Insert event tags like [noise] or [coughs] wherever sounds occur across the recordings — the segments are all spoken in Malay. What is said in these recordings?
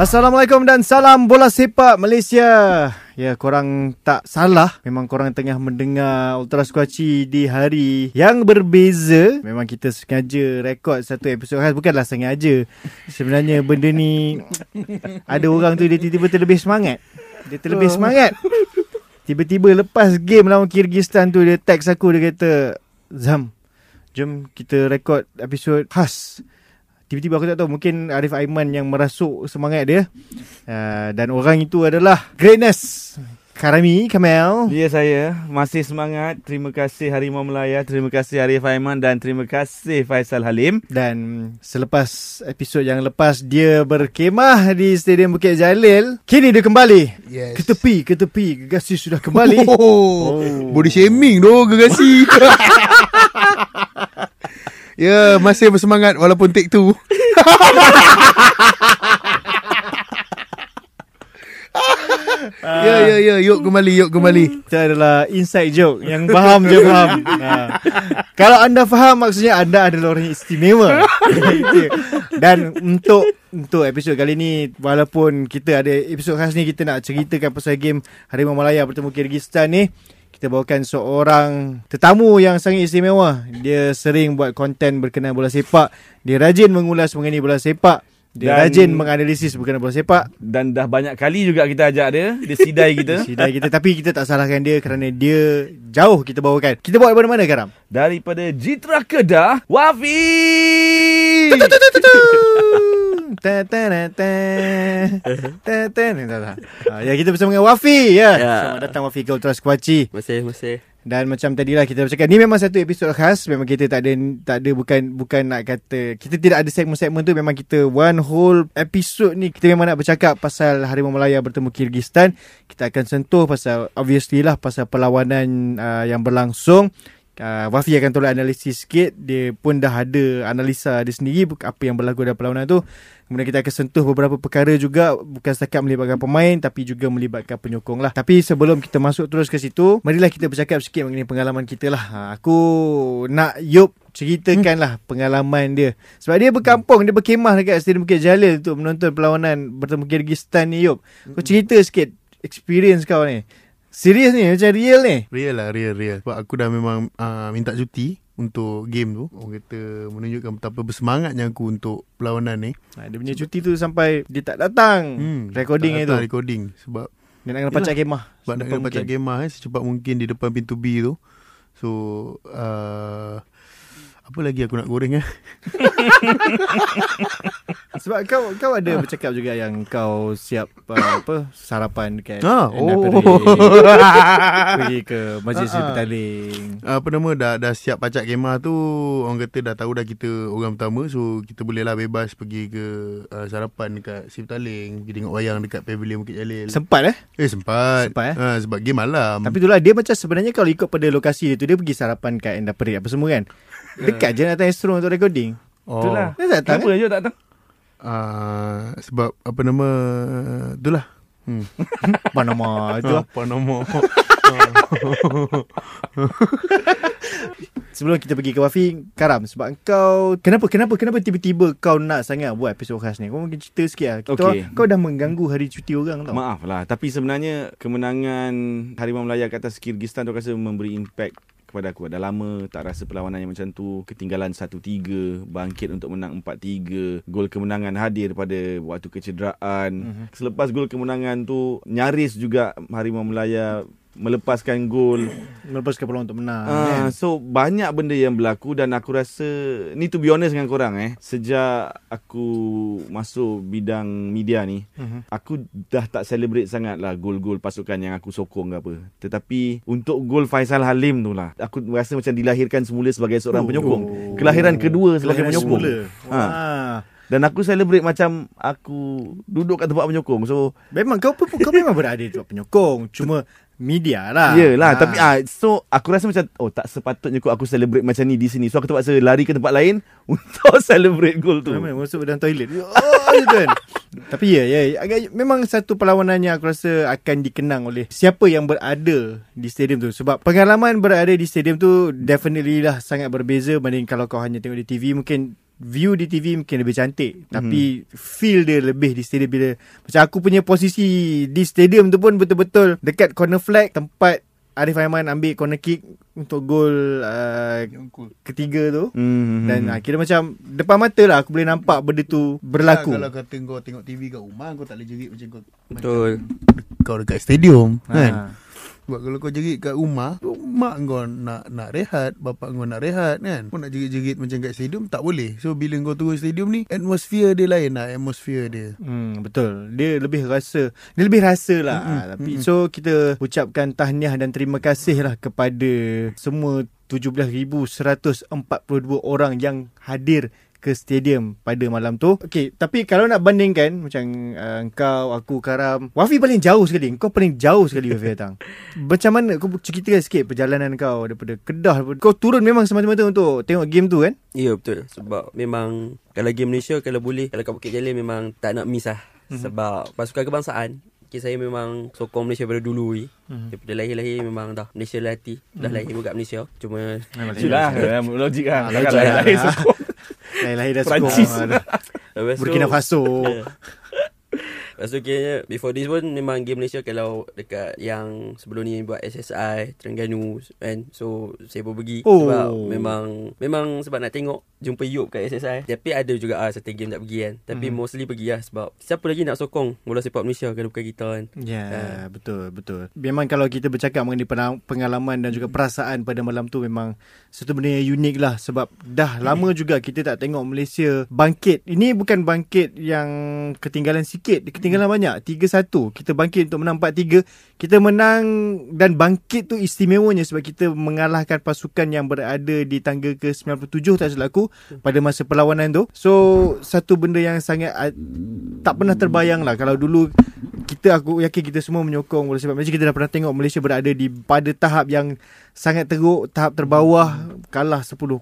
Assalamualaikum dan salam bola sepak Malaysia. Ya, korang tak salah. Memang korang tengah mendengar Ultra Squatchy di hari yang berbeza. Memang kita sengaja rekod satu episod khas. Bukanlah sengaja. Sebenarnya benda ni ada orang tu dia tiba-tiba terlebih semangat. Dia terlebih semangat. Tiba-tiba lepas game lawan Kyrgyzstan tu dia text aku dia kata, "Zam, jom kita rekod episod khas." Tiba-tiba aku tak tahu Mungkin Arif Aiman yang merasuk semangat dia uh, Dan orang itu adalah Greatness Karami Kamel Ya saya masih semangat. Terima kasih Harimau Melaya, terima kasih Arif Aiman dan terima kasih Faisal Halim. Dan selepas episod yang lepas Dia berkemah di Stadium Bukit Jalil Kini dia kembali Yes. Ke tepi, ke tepi Gegasi sudah kembali [laughs] Oh, body shaming tu gegasi. [laughs] ya, masih bersemangat walaupun take two. ya, ya, ya. Yuk kembali, yuk kembali. Itu adalah inside joke Yang faham je faham ha. Kalau anda faham Maksudnya anda adalah orang istimewa. [laughs] Dan untuk Untuk episod kali ni Walaupun kita ada Episod khas ni Kita nak ceritakan pasal game Harimau Malaya bertemu Kyrgyzstan ni kita bawakan seorang tetamu yang sangat istimewa. Dia sering buat konten berkenaan bola sepak. Dia rajin mengulas mengenai bola sepak. Dia Dan- rajin menganalisis berkenaan bola sepak. Dan dah banyak kali juga kita ajak dia, dia sidai [laughs] kita. Sidai kita tapi kita tak salahkan dia kerana dia jauh kita bawakan. Kita bawa daripada mana Karam? Daripada Jitra Kedah, Wafi. Ta ta ta ta. Ya kita bersama dengan Wafi ya. Ya. Selamat datang Wafi ke Ultra Squatchy. Masih, masih. Dan macam tadilah kita bercakap ni memang satu episod khas memang kita tak ada tak ada bukan bukan nak kata kita tidak ada segmen-segmen tu memang kita one whole episode ni kita memang nak bercakap pasal Harimau Melaya bertemu Kyrgyzstan kita akan sentuh pasal obviously lah pasal perlawanan uh, yang berlangsung Uh, Wafi akan tolak analisis sikit. Dia pun dah ada analisa dia sendiri Apa yang berlaku dalam perlawanan tu. Kemudian kita akan sentuh beberapa perkara juga. Bukan setakat melibatkan pemain Tapi juga melibatkan penyokong lah. Tapi sebelum kita masuk terus ke situ Marilah kita bercakap sikit mengenai pengalaman kita lah. Ha, Aku nak Yop ceritakan lah pengalaman dia. Sebab dia berkampung Dia berkemah dekat Stadium Bukit Jalil Untuk menonton perlawanan bertemu Kyrgyzstan ni Yop. Kau cerita sikit experience kau ni Serius ni macam real ni Real lah, real, real. Sebab aku dah memang uh, minta cuti untuk game tu. Orang kata menunjukkan betapa bersemangatnya aku untuk perlawanan ni. ha, Dia punya cuti tu sampai Dia tak datang Hmm, Recording tak itu datang Recording. Sebab Dia nak kena pacak kemah Sebab nak kena pacak kemah eh, secepat mungkin di depan pintu B tu. So, uh, apa lagi aku nak goreng eh? [laughs] Sebab kau kau ada bercakap juga yang kau siap uh, apa sarapan dekat Ah, oh. [laughs] Pergi ke Sri Ah, ah. Petaling. apa nama dah dah siap pacak kemah tu orang kata dah tahu dah kita orang pertama so kita boleh lah bebas pergi ke uh, sarapan dekat Siptaling pergi tengok wayang dekat Pavilion Bukit Jalil Sempat eh? eh sempat Sempat, eh? ha, sebab game malam Tapi itulah dia macam sebenarnya kalau ikut pada lokasi dia tu dia pergi sarapan kat Enda Perih apa semua kan. [laughs] Dekat je nak datang Astro untuk recording. oh, Itulah. Dia tak datang. Kenapa Eh? je tak datang? uh, sebab apa nama itulah hmm. [laughs] Apa nama itu? apa nama [laughs] Sebelum kita pergi ke Wafi Karam Sebab kau Kenapa kenapa kenapa tiba-tiba Kau nak sangat buat episod khas ni Kau mungkin cerita sikit lah kita, Okey. Kau dah mengganggu hari cuti orang tau Maaf lah. Tapi sebenarnya kemenangan Harimau Melaya ke atas Kyrgyzstan tu aku rasa memberi impact kepada aku. Dah lama tak rasa perlawanan yang macam tu. Ketinggalan 1-3, bangkit untuk menang 4-3. Gol kemenangan hadir pada waktu kecederaan. Mhm. Selepas gol kemenangan tu, nyaris juga Harimau Melaya melepaskan gol. Melepaskan peluang untuk menang Ah, kan? so banyak benda yang berlaku dan aku rasa ni to be honest dengan korang eh. Sejak aku masuk bidang media ni, Mhm. aku dah tak celebrate sangat lah gol-gol pasukan yang aku sokong ke apa. Tetapi untuk gol Faisal Halim tu lah, aku rasa macam dilahirkan semula sebagai seorang Oh. penyokong. Kelahiran kedua sebagai Kelahiran penyokong. semula. Ha. Dan aku celebrate macam aku duduk kat tempat penyokong. So Memang kau pun kau memang berada di tempat penyokong. Cuma media lah. Yelah Ah. Tapi ah So aku rasa macam Oh tak sepatutnya kot Aku celebrate macam ni di sini So aku terpaksa lari ke tempat lain [laughs] Untuk celebrate gol tu Tu memang masuk dalam toilet. [laughs] Oh, gitu kan. Tapi ya, ya, agak memang satu perlawanan yang aku rasa akan dikenang oleh siapa yang berada di stadium tu. Sebab pengalaman berada di stadium tu definitely lah sangat berbeza banding kalau kau hanya tengok di TV. Mungkin view di TV mungkin lebih cantik. Tapi feel dia lebih di stadium bila macam aku punya posisi di stadium tu pun betul-betul dekat corner flag tempat Arif Aiman ambil corner kick untuk gol uh, ketiga tu. hmm, Dan hmm. kira macam depan mata lah aku boleh nampak benda tu berlaku. Kalau kata kau tengok TV kat rumah Kau tak boleh jerit macam kau Betul. macam Kau dekat stadium Ha. kan Sebab kalau kau jerit kat rumah Mak kau nak nak rehat Bapak kau nak rehat kan Kau nak jerit-jerit macam kat stadium Tak boleh So bila kau turun stadium ni Atmosphere dia lain lah Atmosphere dia Hmm betul. Dia lebih rasa, dia lebih rasa lah. Mm-hmm. Tapi so kita ucapkan tahniah dan terima kasih lah kepada semua 17,142 orang yang hadir ke stadium pada malam tu. Okey, tapi kalau nak bandingkan macam uh, kau, aku, Karam, Wafi paling jauh sekali. Kau paling jauh sekali Wafi datang. [laughs] Macam mana kau ceritakan sikit perjalanan kau daripada Kedah. Kau turun memang semata-mata untuk tengok game tu kan? Ya betul Sebab memang Kalau game Malaysia Kalau boleh Kalau kat Bukit Jalil Memang tak nak miss lah mm-hmm. Sebab Pasukan kebangsaan okay, Saya memang Sokong Malaysia pada dulu ni mm-hmm. Daripada lahir-lahir Memang dah Malaysia lah hati Dah Mhm. lahir kat Malaysia Cuma Itulah [laughs] Logik lah Ah, logik lah. lain-lain sokong Lahir-lahir dah Perancis. sokong. ah, [laughs] Burkina Faso. [laughs] Lepas tu kiranya Before this pun Memang game Malaysia Kalau dekat yang Sebelum ni buat SSI Terengganu kan So saya pun pergi Oh. Sebab memang Memang sebab nak tengok Jumpa Yop kat SSI Tapi ada juga ah Certain game tak pergi kan Tapi Mhm. mostly pergi lah Sebab Siapa lagi nak sokong Bola sepak Malaysia Kalau bukan kita kan Ya, Ah. betul, betul. Memang kalau kita bercakap mengenai pengalaman dan juga perasaan pada malam tu memang satu benda yang unik lah sebab dah lama juga kita tak tengok Malaysia bangkit. Ini bukan bangkit yang ketinggalan sikit, ketinggalan banyak. 3-1. Kita bangkit untuk menang 4-3. Kita menang dan bangkit tu istimewanya sebab kita mengalahkan pasukan yang berada di tangga ke-97 tak silap aku pada masa perlawanan tu. So, satu benda yang sangat uh, tak pernah terbayang lah kalau dulu kita aku yakin kita semua menyokong bola sepak Malaysia kita dah pernah tengok Malaysia berada di pada tahap yang sangat teruk tahap terbawah kalah 10-0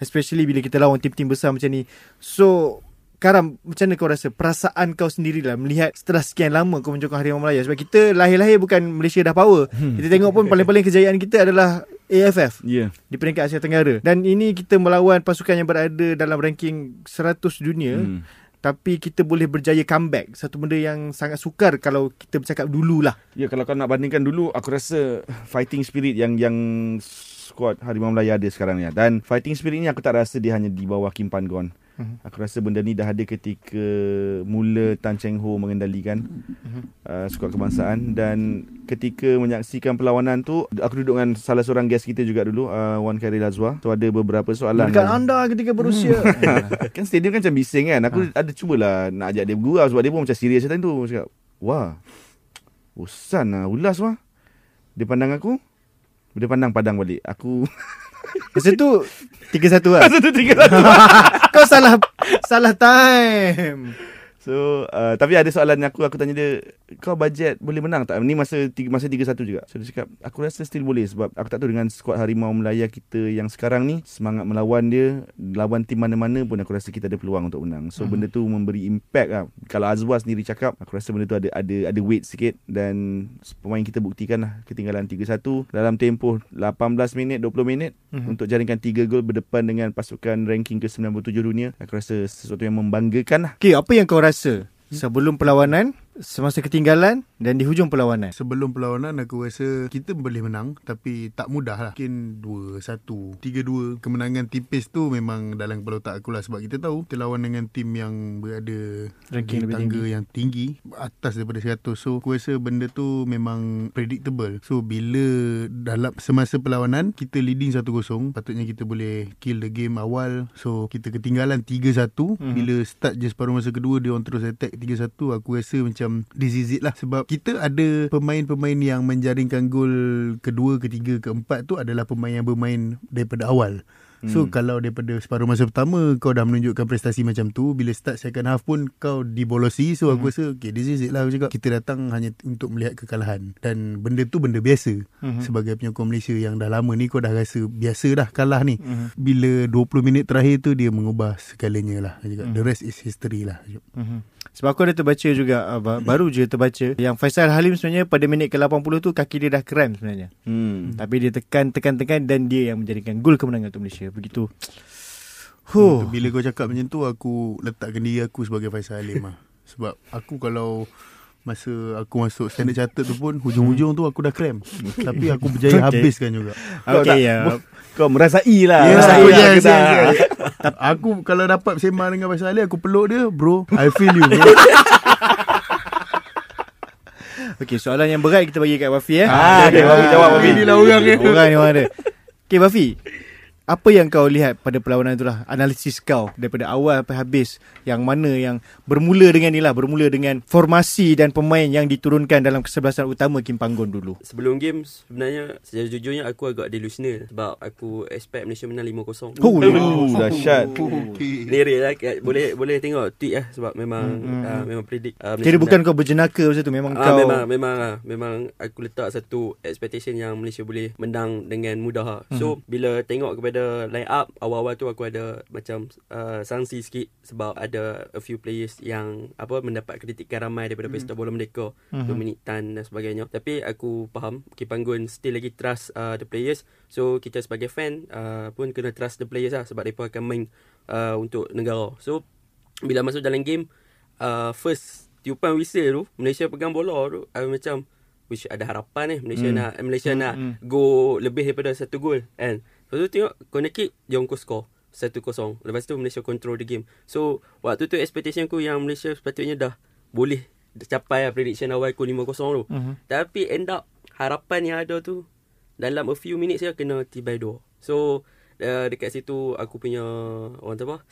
especially bila kita lawan tim-tim besar macam ni so Karam, macam mana kau rasa perasaan kau sendirilah melihat setelah sekian lama kau menyokong Harimau Melaya sebab kita lahir-lahir bukan Malaysia dah power. Kita tengok pun paling-paling kejayaan kita adalah AFF Ya di peringkat Asia Tenggara. Dan ini kita melawan pasukan yang berada dalam ranking 100 dunia. Hmm. Tapi kita boleh berjaya comeback. Satu benda yang sangat sukar kalau kita bercakap dululah. Ya kalau kau nak bandingkan dulu Aku rasa Fighting spirit yang Yang Squad Harimau Melaya ada sekarang ni. Dan fighting spirit ni Aku tak rasa dia hanya di bawah Kim Pan Gon. Mhm. Aku rasa benda ni dah ada ketika Mula Tan Cheng Ho mengendalikan Mhm. uh, Skuad kebangsaan. Dan ketika menyaksikan perlawanan tu Aku duduk dengan salah seorang guest kita juga dulu uh, Wan Khairil Azwa So ada beberapa soalan. Dekat anda ketika berusia. [laughs] kan stadium kan macam bising kan. Aku ada cubalah nak ajak dia bergurau Sebab dia pun macam serius macam tu. Aku Cakap Wah Bosan lah Ulas wah. Dia pandang aku Dia pandang padang balik Aku [laughs] Masa tu 3-1 lah. Satu tiga satu [laughs] kau salah salah time. So uh, Tapi ada soalan aku Aku tanya dia Kau bajet Boleh menang tak? Ni masa tiga, Masa 3-1 juga. So dia cakap Aku rasa still boleh Sebab aku tak tahu Dengan skuad Harimau Melaya kita Yang sekarang ni Semangat melawan dia Lawan tim mana-mana pun Aku rasa kita ada peluang Untuk menang. So benda tu memberi impact lah. Kalau Azwa sendiri cakap Aku rasa benda tu ada Ada ada weight sikit Dan Pemain kita buktikan lah Ketinggalan 3-1 Dalam tempoh 18 minit 20 minit Mhm. Untuk jaringkan 3 gol Berdepan dengan pasukan Ranking ke-97 dunia. Aku rasa sesuatu yang membanggakan lah. Okay, apa yang kau rasa sebelum perlawanan, semasa ketinggalan dan di hujung perlawanan? Sebelum perlawanan aku rasa kita boleh menang tapi tak mudah lah. Mungkin 2-1, 3-2. Kemenangan tipis tu memang dalam kepala otak aku lah sebab kita tahu kita lawan dengan tim yang berada Ranking di tangga tinggi. yang tinggi atas daripada 100. So aku rasa benda tu memang predictable. So bila dalam semasa perlawanan kita leading 1-0 patutnya kita boleh kill the game awal. So kita ketinggalan 3-1 Mhm. bila start je separuh masa kedua dia orang terus attack 3-1 aku rasa macam this is it lah sebab kita ada pemain-pemain yang menjaringkan gol kedua, ketiga, keempat tu adalah pemain yang bermain daripada awal. So kalau daripada separuh masa pertama kau dah menunjukkan prestasi macam tu, bila start second half pun kau dibolosi. So aku rasa okay this is it lah aku cakap. Kita datang hanya untuk melihat kekalahan dan benda tu benda biasa. Sebagai penyokong Malaysia yang dah lama ni kau dah rasa biasa dah kalah ni. Bila 20 minit terakhir tu dia mengubah segalanya lah. Aku cakap. The rest is history lah. Mhm. Sebab aku ada terbaca juga uh, ba- baru je terbaca yang Faisal Halim sebenarnya pada minit ke-80 tu kaki dia dah kram sebenarnya. Hmm. Tapi dia tekan tekan tekan dan dia yang menjadikan gol kemenangan untuk Malaysia. Begitu. Huh. Huh. Bila kau cakap macam tu aku letakkan diri aku sebagai Faisal Halim lah. Sebab aku kalau masa aku masuk standard chartered tu pun [laughs] hujung-hujung tu aku dah cram. Tapi aku berjaya Okay. habiskan juga. Kau tak- Okey ya. Kau merasai lah. Ya, Merasai aku lah yes, yes, [laughs] yes. Aku kalau dapat sembang dengan Faisal Halim aku peluk dia, bro. I feel you. Bro. [laughs] Okey, soalan yang berat kita bagi kat Wafi eh. Ah, okay, Wafi jawab, Wafi. Inilah orang dia. Orang ni orang dia. Okey, Wafi. Apa yang kau lihat pada perlawanan itulah analisis kau daripada awal sampai habis yang mana yang bermula dengan ni lah bermula dengan formasi dan pemain yang diturunkan dalam kesebelasan utama Kim Panggon dulu. Sebelum game sebenarnya sejujurnya aku agak delusional sebab aku expect Malaysia menang 5-0. Oh, Uh, dahsyat. Okay. Lirik lah boleh boleh tengok tweet lah sebab memang uh, memang predict uh, Kira bukan menang. kau berjenaka masa tu memang Ah, kau memang memang ah, memang aku letak satu expectation yang Malaysia boleh menang dengan mudah. ah. So bila tengok kepada line up awal-awal tu aku ada macam uh, sangsi sikit sebab ada a few players yang apa mendapat kritikan ramai daripada pesta bola mereka Dominic Tan dan sebagainya. Tapi aku faham Kipanggun still lagi trust uh, the players. So kita sebagai fan uh, pun kena trust the players lah sebab mereka akan main uh, untuk negara. So bila masuk dalam game uh, first tiupan whistle tu Malaysia pegang bola tu uh, macam which ada harapan eh Malaysia Hmm. nak Malaysia Hmm, nak hmm. go lebih daripada satu gol kan. Lepas tu tengok corner kick Jongko score 1-0. Lepas tu Malaysia control the game. So waktu tu expectation aku yang Malaysia sepatutnya dah boleh capai lah prediction awal aku 5-0 tu. Mhm. Tapi end up harapan yang ada tu dalam a few minutes je kena tibai dua. So uh, dekat situ aku punya orang tu apa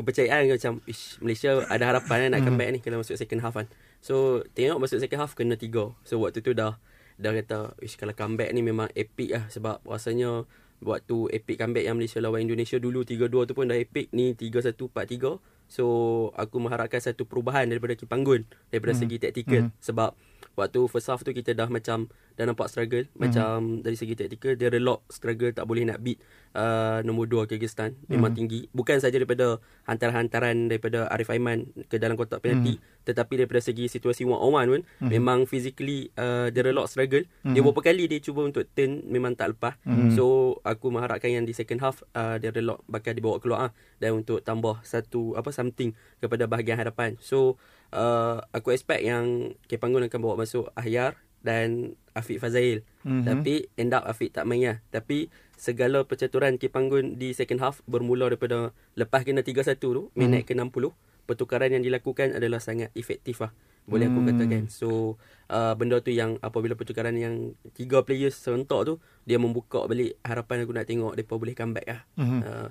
kepercayaan ke macam ish Malaysia ada harapan kan nak comeback ni kalau masuk second half kan. So tengok masuk second half kena tiga. So waktu tu dah dah kata ish kalau comeback ni memang epic lah sebab rasanya waktu epic comeback yang Malaysia lawan Indonesia dulu 3-2 tu pun dah epic ni 3-1 4-3. So aku mengharapkan satu perubahan daripada Kipanggun daripada Mhm. segi taktikal Mhm. sebab waktu first half tu kita dah macam dah nampak struggle Mhm. macam dari segi taktikal dia relok struggle tak boleh nak beat uh, nombor 2 Kyrgyzstan memang Mhm. tinggi bukan saja daripada hantaran-hantaran daripada Arif Aiman ke dalam kotak penalti tetapi daripada segi situasi one on one pun Mhm. memang physically uh, dia relok struggle dia Mhm. beberapa kali dia cuba untuk turn memang tak lepas Mhm. so aku mengharapkan yang di second half uh, dia relok bakal dibawa keluar ah, dan untuk tambah satu apa something kepada bahagian hadapan so uh, aku expect yang Kepanggun akan bawa masuk Ahyar dan Afiq Fazail. Mhm. Tapi end up Afiq tak main lah. Tapi segala percaturan Kepanggun di second half bermula daripada lepas kena 3-1 tu, minit ke 60, pertukaran yang dilakukan adalah sangat efektif lah. Boleh aku Hmm. katakan. So, uh, benda tu yang apabila pertukaran yang tiga players serentak tu, dia membuka balik harapan aku nak tengok mereka boleh comeback lah. Mhm. Uh,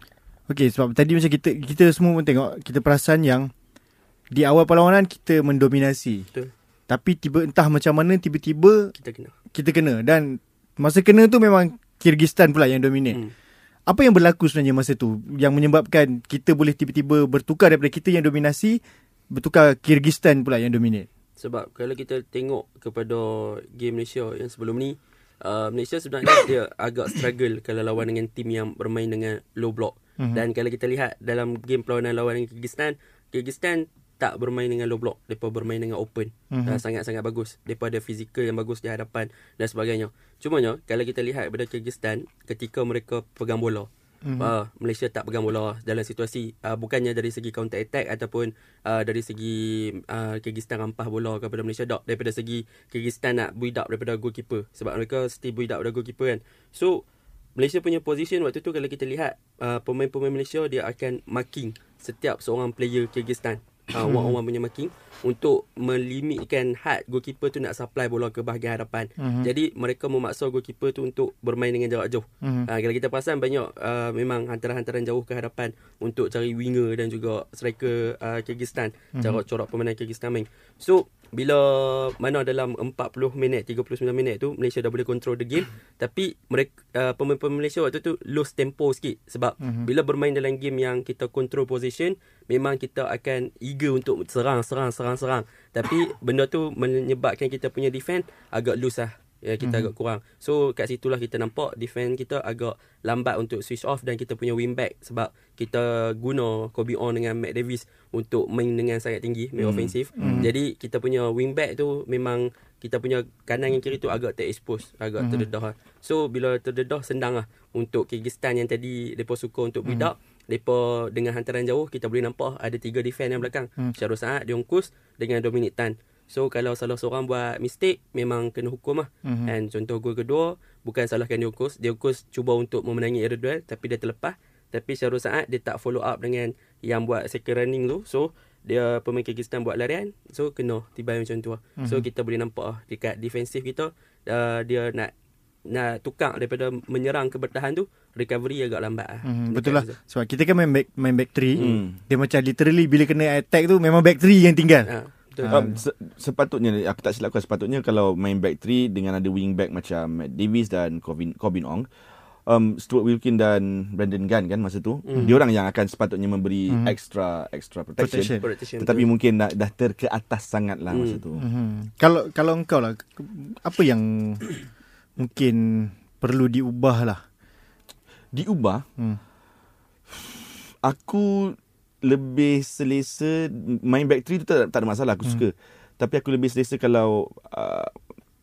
Okey sebab tadi macam kita kita semua pun tengok kita perasan yang di awal perlawanan kita mendominasi. Betul. Tapi tiba entah macam mana tiba-tiba kita kena. kita kena dan masa kena tu memang Kyrgyzstan pula yang dominate. Hmm. Apa yang berlaku sebenarnya masa tu yang menyebabkan kita boleh tiba-tiba bertukar daripada kita yang dominasi bertukar Kyrgyzstan pula yang dominate. Sebab kalau kita tengok kepada game Malaysia yang sebelum ni, uh, Malaysia sebenarnya [coughs] dia agak struggle kalau lawan dengan tim yang bermain dengan low block. Mhm. Mm-hmm. Dan kalau kita lihat dalam game perlawanan lawan dengan Kyrgyzstan, Kyrgyzstan tak bermain dengan low block. Mereka bermain dengan open. Mhm. Mm-hmm. Uh, sangat-sangat bagus. Mereka ada fizikal yang bagus di hadapan dan sebagainya. Cumanya, kalau kita lihat pada Kyrgyzstan, ketika mereka pegang bola, Mhm. mm-hmm. uh, Malaysia tak pegang bola dalam situasi uh, bukannya dari segi counter attack ataupun uh, dari segi uh, Kyrgyzstan rampah bola kepada Malaysia tak daripada segi Kyrgyzstan nak build up daripada goalkeeper sebab mereka still build up daripada goalkeeper kan so Malaysia punya position waktu tu kalau kita lihat uh, pemain-pemain Malaysia dia akan marking setiap seorang player Kyrgyzstan uh, one-on-one punya marking untuk melimitkan had goalkeeper tu nak supply bola ke bahagian hadapan. Mhm. Jadi mereka memaksa goalkeeper tu untuk bermain dengan jarak jauh. Mhm. Uh, kalau kita perasan banyak uh, memang hantaran-hantaran jauh ke hadapan untuk cari winger dan juga striker uh, Kyrgyzstan. Mhm. Cara corak permainan Kyrgyzstan main. So bila mana dalam 40 minit 39 minit tu Malaysia dah boleh control the game. Tapi mereka uh, pemain-pemain Malaysia waktu tu lose tempo sikit. Sebab mm-hmm. bila bermain dalam game yang kita control position memang kita akan eager untuk serang serang serang serang. Tapi benda tu menyebabkan kita punya defense agak loose lah ya kita mm-hmm. agak kurang. So kat situlah kita nampak defense kita agak lambat untuk switch off dan kita punya wing back sebab kita guna Kobe On dengan Matt Davis untuk main dengan sangat tinggi, main mm. offensive. Mm. Jadi kita punya wing back tu memang kita punya kanan dan kiri tu agak terexpose, agak mm-hmm. terdedah. Lah. So bila terdedah senang lah untuk Kyrgyzstan yang tadi depa suka untuk build up. Mm. Depa dengan hantaran jauh kita boleh nampak ada tiga defense yang belakang. Mm. Syarul Saad, Dion Kus dengan Dominic Tan. So kalau salah seorang buat mistake memang kena hukum lah. Mm-hmm. And contoh gol kedua bukan salahkan Diokos. Diokos cuba untuk memenangi air duel tapi dia terlepas. Tapi Syarul Saad dia tak follow up dengan yang buat second running tu. So dia pemain Kyrgyzstan buat larian. So kena tiba macam tu lah. Mm-hmm. So mhm. kita boleh nampak lah dekat defensif kita uh, dia nak nak tukar daripada menyerang ke bertahan tu recovery agak lambat lah. Hmm, betul lah. Sebab kita kan main back main back 3. Hmm. Dia macam literally bila kena attack tu memang back 3 yang tinggal. Ha. Betul. Um, se- sepatutnya aku tak silap sepatutnya kalau main back three dengan ada wing back macam Matt Davis dan Corbin Corbin Ong um, Stuart Wilkin dan Brandon Gunn kan masa tu mm. dia orang yang akan sepatutnya memberi mm. extra extra protection, protection. tetapi betul. mungkin dah, dah ter ke atas sangat lah mm. masa tu mm-hmm. kalau kalau engkau lah apa yang mungkin perlu diubah lah diubah mm. aku lebih selesa main back three tu tak, tak ada masalah aku hmm. suka. Tapi aku lebih selesa kalau uh,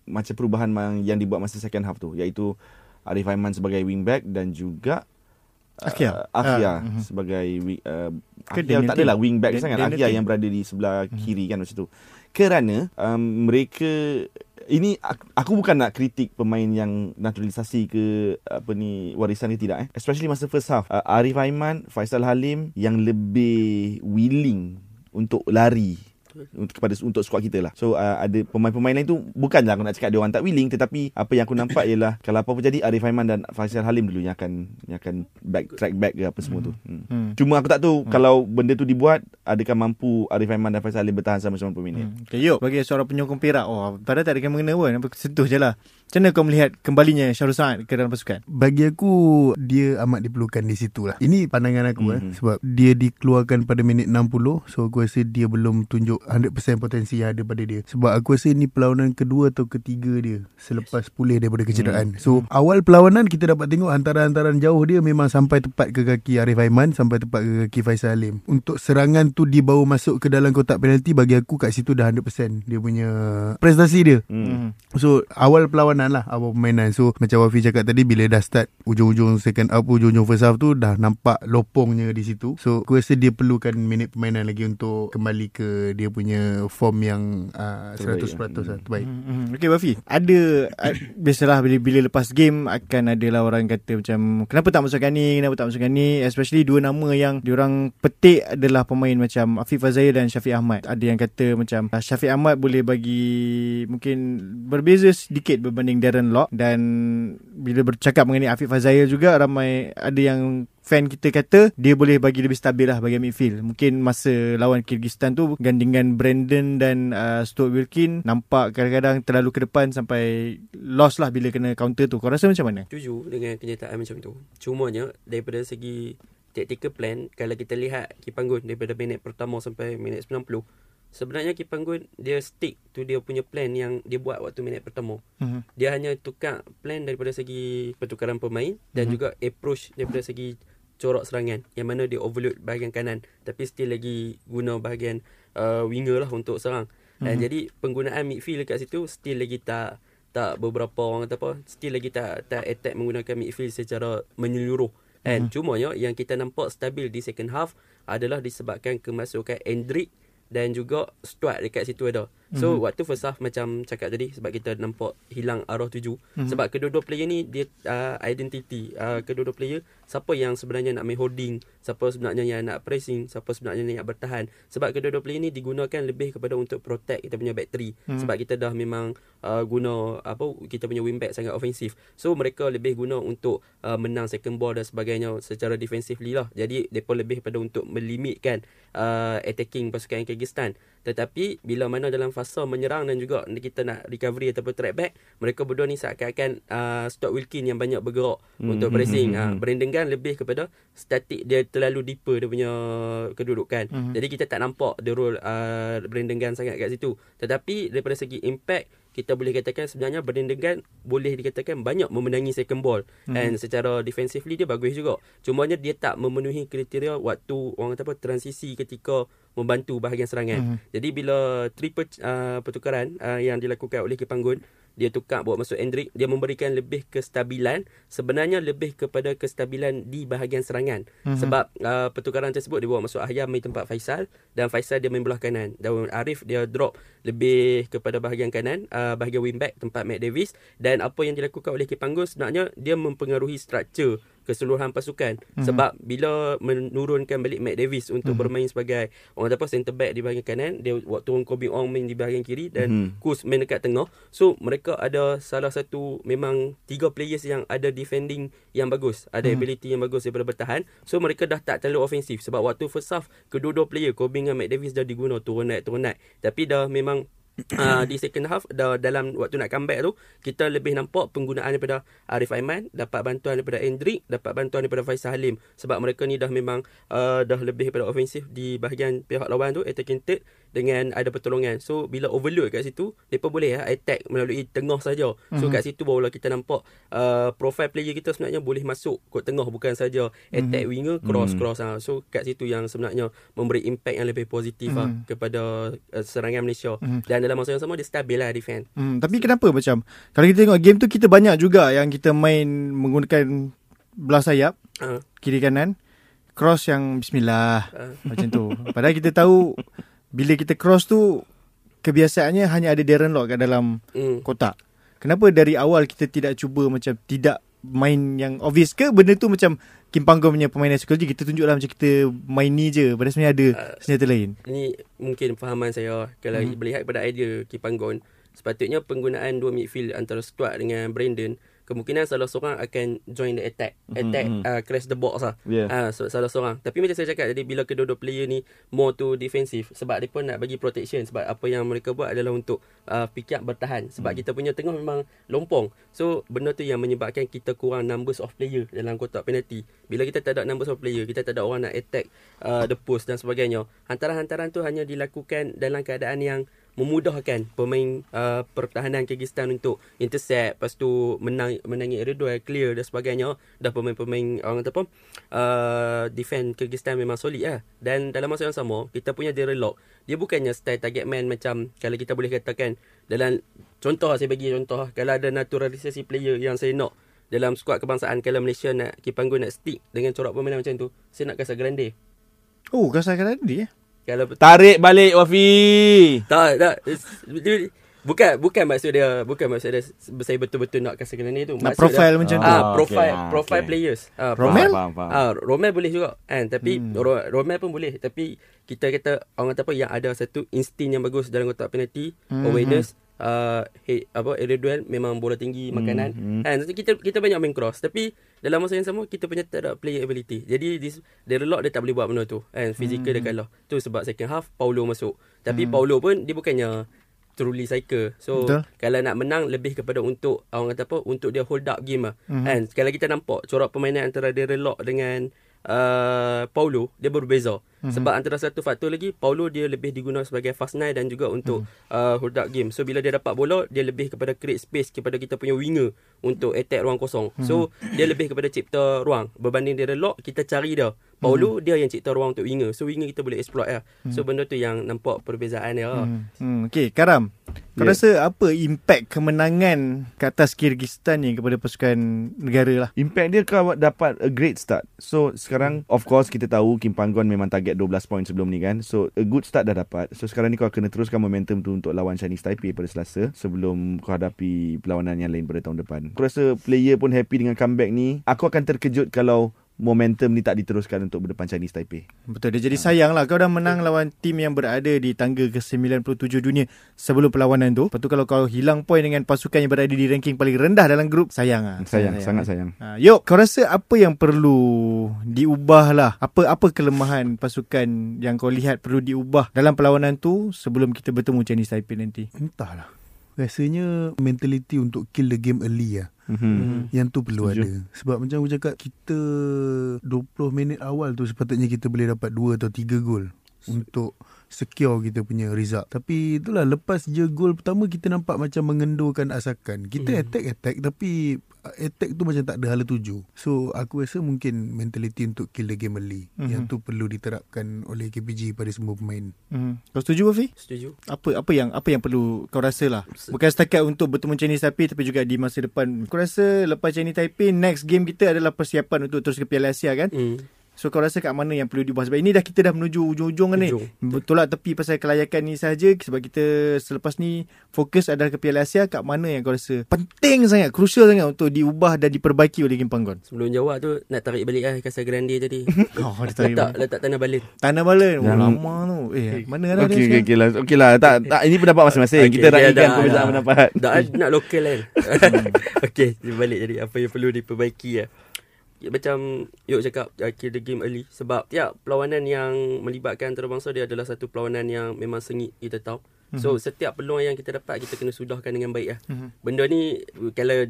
macam perubahan yang dibuat masa second half tu iaitu Arif Aiman sebagai wing back dan juga Akia, uh, Akia uh, uh-huh. sebagai uh, Akia tak adalah wing back sangat. Akia yang berada di sebelah uh-huh. kiri kan macam tu kerana um, mereka ini aku bukan nak kritik pemain yang naturalisasi ke apa ni warisan ni tidak eh. Especially masa first half uh, Arif Aiman Faisal Halim yang lebih willing untuk lari untuk kepada untuk squad kita lah. So uh, ada pemain-pemain lain tu bukanlah aku nak cakap dia orang tak willing tetapi apa yang aku nampak [coughs] ialah kalau apa pun jadi Arif Aiman dan Faisal Halim dulu yang akan yang akan back track back ke apa semua tu. Hmm. Hmm. Cuma aku tak tahu hmm. kalau benda tu dibuat adakah mampu Arif Aiman dan Faisal Halim bertahan sama 90 minit. Hmm. Okay, yuk bagi seorang penyokong Perak. Oh, padahal tak ada kena mengena pun. Sentuh je lah. Macam mana kau melihat kembalinya Syarul Saad ke dalam pasukan? Bagi aku dia amat diperlukan di situ lah. Ini pandangan aku mm-hmm. eh mhm. sebab dia dikeluarkan pada minit 60 so aku rasa dia belum tunjuk 100% potensi yang ada pada dia. Sebab aku rasa ni perlawanan kedua atau ketiga dia selepas pulih daripada kecederaan. Mm. So awal perlawanan kita dapat tengok hantaran-hantaran jauh dia memang sampai tepat ke kaki Arif Aiman sampai tepat ke kaki Faisal Halim. Untuk serangan tu dia baru masuk ke dalam kotak penalti bagi aku kat situ dah 100% dia punya prestasi dia. Mm. So awal perlawanan permainan lah. Awal permainan So macam Wafi cakap tadi Bila dah start Ujung-ujung second half Ujung-ujung first half tu Dah nampak lopongnya di situ. So aku rasa dia perlukan Minit permainan lagi Untuk kembali ke Dia punya form yang uh, 100% terbaik, lah, terbaik. Hmm, hmm. Okay Wafi Ada uh, [coughs] Biasalah bila, bila lepas game Akan ada lah orang kata macam Kenapa tak masukkan ni Kenapa tak masukkan ni? Especially dua nama yang Diorang petik adalah pemain macam Afif Fazaya dan Syafiq Ahmad. Ada yang kata macam Syafiq Ahmad boleh bagi Mungkin Berbeza sedikit berbanding berbanding Darren Lock dan bila bercakap mengenai Afif Fazayil juga ramai ada yang fan kita kata dia boleh bagi lebih stabil lah bagi midfield. Mungkin masa lawan Kyrgyzstan tu gandingan Brandon dan uh, Stuart Wilkin nampak kadang-kadang terlalu ke depan sampai lost lah bila kena counter tu. Kau rasa macam mana? Setuju dengan kenyataan macam tu. Cumanya daripada segi tactical plan kalau kita lihat Kipanggun daripada minit pertama sampai minit 90 sebenarnya Kipanggun dia stick tu dia punya plan yang dia buat waktu minit pertama. Uh-huh. Dia hanya tukar plan daripada segi pertukaran pemain dan uh-huh. juga approach daripada segi corak serangan yang mana dia overload bahagian kanan tapi still lagi guna bahagian uh, winger lah untuk serang. Uh-huh. Dan jadi penggunaan midfield dekat situ still lagi tak tak beberapa orang kata apa still lagi tak tak attack menggunakan midfield secara menyeluruh. And uh-huh. cuma ya, yang kita nampak stabil di second half adalah disebabkan kemasukan Endrick dan juga Stuart dekat situ ada. So mm-hmm. waktu first half macam cakap tadi sebab kita nampak hilang arah tuju mm-hmm. sebab kedua-dua player ni dia uh, identity uh, kedua-dua player siapa yang sebenarnya nak main holding, siapa sebenarnya yang nak pressing, siapa sebenarnya yang nak bertahan. Sebab kedua-dua player ni digunakan lebih kepada untuk protect kita punya back three mm-hmm. sebab kita dah memang uh, guna apa kita punya wing back sangat ofensif. So mereka lebih guna untuk uh, menang second ball dan sebagainya secara defensively lah. Jadi depa lebih pada untuk melimitkan uh, attacking pasukan Kyrgyzstan Tetapi bila mana dalam fasa menyerang dan juga kita nak recovery ataupun track back, mereka berdua ni seakan-akan uh, Stuart Wilkin yang banyak bergerak Hmm, untuk pressing. hmm, Uh, hmm. Brandon Gunn lebih kepada static dia terlalu deeper dia punya kedudukan. Mhm. Jadi kita tak nampak the role uh, Brandon Gunn sangat kat situ. Tetapi daripada segi impact kita boleh katakan sebenarnya Brandon Gunn boleh dikatakan banyak memenangi second ball Mhm. and secara defensively dia bagus juga. Cumanya dia tak memenuhi kriteria waktu orang kata apa transisi ketika membantu bahagian serangan. Mhm. Jadi bila triple uh, pertukaran uh, yang dilakukan oleh Kipanggun dia tukar buat masuk Hendrik dia memberikan lebih kestabilan sebenarnya lebih kepada kestabilan di bahagian serangan Mhm. sebab uh, pertukaran tersebut dia bawa masuk Ahyam main tempat Faisal dan Faisal dia main belah kanan dan Arif dia drop lebih kepada bahagian kanan uh, bahagian wingback tempat Matt Davis dan apa yang dilakukan oleh Kipanggun sebenarnya dia mempengaruhi struktur keseluruhan pasukan Mhm. sebab bila menurunkan balik Matt Davis untuk Mhm. bermain sebagai orang kata apa center back di bahagian kanan dia waktu turun Kobe Ong main di bahagian kiri dan Mhm. Kus main dekat tengah so mereka ada salah satu memang tiga players yang ada defending yang bagus ada Mhm. ability yang bagus daripada bertahan so mereka dah tak terlalu ofensif sebab waktu first half kedua-dua player Kobe dengan Matt Davis dah diguna turun naik turun naik tapi dah memang Uh, di second half dah dalam waktu nak comeback tu kita lebih nampak penggunaan daripada Arif Aiman dapat bantuan daripada Hendrik dapat bantuan daripada Faisal Halim. Sebab mereka ni dah memang uh, dah lebih daripada ofensif di bahagian pihak lawan tu attacking third dengan ada pertolongan so bila overload kat situ mereka boleh uh, attack melalui tengah saja so Mhm. kat situ barulah kita nampak uh, profile player kita sebenarnya boleh masuk kot tengah bukan saja attack winger cross Mhm. cross uh. so kat situ yang sebenarnya memberi impact yang lebih positif uh, Mhm. kepada uh, serangan Malaysia Mhm. dan dalam masa yang sama dia stabil lah defend. Hmm, tapi kenapa macam kalau kita tengok game tu kita banyak juga yang kita main menggunakan belah sayap Uh, kiri kanan cross yang bismillah uh, macam tu. Padahal kita tahu [laughs] bila kita cross tu kebiasaannya hanya ada Darren Lock kat dalam mm. kotak. Kenapa dari awal kita tidak cuba macam tidak main yang obvious ke benda tu macam Kim Panggon punya permainan psikologi kita tunjuklah macam kita main ni je padahal sebenarnya ada Uh, senjata lain. Ini mungkin fahaman saya kalau Mhm. hmm. melihat pada idea Kipanggon sepatutnya penggunaan dua midfield antara Stuart dengan Brandon kemungkinan salah seorang akan join the attack attack Mhm. uh, crash the box lah Yeah. Ah, so, salah seorang. Tapi macam saya cakap tadi bila kedua-dua player ni more to defensive sebab dia pun nak bagi protection sebab apa yang mereka buat adalah untuk uh, pick up bertahan sebab Hmm. kita punya tengah memang lompong. So benda tu yang menyebabkan kita kurang numbers of player dalam kotak penalty. Bila kita tak ada numbers of player, kita tak ada orang nak attack uh, the post dan sebagainya. Hantaran-hantaran tu hanya dilakukan dalam keadaan yang memudahkan pemain uh, pertahanan Kyrgyzstan untuk intercept lepas tu menang menangi area duel clear dan sebagainya. Dah pemain-pemain orang kata apa uh, defend Kyrgyzstan memang solid lah. Dan dalam masa yang sama kita punya Darren Lock dia bukannya style target man macam kalau kita boleh katakan dalam contoh saya bagi contoh kalau ada naturalisasi player yang saya nak dalam skuad kebangsaan kalau Malaysia nak Kipanggun nak stick dengan corak permainan macam tu saya nak Casa Grande. Oh, kasar-kasar tadi eh. Kalau Tarik balik Wafi. Tak, tak. Bukan bukan maksud dia, bukan maksud dia saya betul-betul nak kasih kena ni tu. Nak Maksud profile dia, macam tu. ah, Ah, profile okay. Ah, profile okay. players. Ah, Romel? Faham, faham. Ah, Romel boleh juga kan tapi Hmm. hmm. Romel pun boleh tapi kita kata orang kata apa yang ada satu insting yang bagus dalam kotak penalty, Hmm, hmm. awareness, uh, head, apa area duel memang bola tinggi Hmm, makanan. hmm. Kan so kita kita banyak main cross tapi dalam masa yang sama kita punya tak ada player ability. Jadi this dia lock dia tak boleh buat benda tu. Kan physical Hmm. dia kalah. Tu sebab second half Paulo masuk. Tapi Hmm. Paulo pun dia bukannya truly cycle. So Betul. kalau nak menang lebih kepada untuk orang kata apa untuk dia hold up game lah. Mhm. Kan kalau kita nampak corak permainan antara Darren Lock dengan uh, Paulo dia berbeza. Mhm. Sebab antara satu faktor lagi Paulo dia lebih digunakan sebagai fast nine dan juga untuk Mhm. uh, hold up game. So bila dia dapat bola dia lebih kepada create space kepada kita punya winger untuk attack ruang kosong. So Mhm. dia lebih kepada cipta ruang berbanding Darren Lock kita cari dia. Paulo dia yang cipta ruang untuk winger. So winger kita boleh exploit lah. So benda tu yang nampak perbezaan dia. lah. Hmm. Hmm. Okay, Karam. Kau Yeah. rasa apa impact kemenangan ke atas Kyrgyzstan ni kepada pasukan negara lah? Impact dia kau dapat a great start. So sekarang of course kita tahu Kim Panggon memang target 12 poin sebelum ni kan. So a good start dah dapat. So sekarang ni kau kena teruskan momentum tu untuk lawan Chinese Taipei pada Selasa sebelum kau hadapi perlawanan yang lain pada tahun depan. Aku rasa player pun happy dengan comeback ni. Aku akan terkejut kalau momentum ni tak diteruskan untuk berdepan Chinese Taipei. Betul dia jadi sayang lah Kau dah menang lawan tim yang berada di tangga ke-97 dunia Sebelum perlawanan tu Lepas tu kalau kau hilang poin dengan pasukan yang berada di ranking paling rendah dalam grup Sayang lah Sayang, sangat sayang. Ha, Yok, kau rasa apa yang perlu diubah lah? Apa apa kelemahan pasukan yang kau lihat perlu diubah dalam perlawanan tu sebelum kita bertemu Chinese Taipei nanti? Entahlah. Rasanya mentality untuk kill the game early lah. Mm-hmm. Yang tu perlu Setuju. ada Sebab macam aku cakap Kita 20 minit awal tu Sepatutnya kita boleh dapat 2 atau 3 gol Untuk secure kita punya result Tapi itulah Lepas je gol pertama Kita nampak macam mengendurkan asakan Kita Hmm. attack-attack Tapi Attack tu macam tak ada hala tuju So aku rasa mungkin Mentality untuk kill the game early Mhm. Yang tu perlu diterapkan Oleh KPG pada semua pemain Hmm. Kau setuju Afi? Setuju. Apa apa yang apa yang perlu kau rasa lah? Bukan setakat untuk bertemu Chinese Taipei tapi juga di masa depan. Kau rasa lepas Chinese Taipei next game kita adalah persiapan untuk terus ke Piala Asia kan? Hmm. So kau rasa kat mana yang perlu diubah Sebab ini dah kita dah menuju ujung-ujung kan ni. Betul lah tepi pasal kelayakan ni saja Sebab kita selepas ni Fokus adalah ke Piala Asia Kat mana yang kau rasa Penting sangat Crucial sangat Untuk diubah dan diperbaiki oleh Kim Panggon Sebelum jawab tu nak tarik balik lah Casa Grande tadi. [laughs] Oh dia tarik letak letak tanah balin. Tanah balen Oh lama tu Eh mana ada Okey okey okey lah. Okey lah. Tak tak ini pendapat masing-masing. Okey, Kita raikan dah- perbezaan dah. pendapat. Dah nak lokal kan. [laughs] [laughs] Okey, dia balik jadi apa yang perlu diperbaiki lah. Ya, macam Yuk cakap uh, kill the game early sebab tiap perlawanan yang melibatkan antarabangsa dia adalah satu perlawanan yang memang sengit kita tahu. So Mhm. setiap peluang yang kita dapat kita kena sudahkan dengan baik lah. Mhm. Benda ni kalau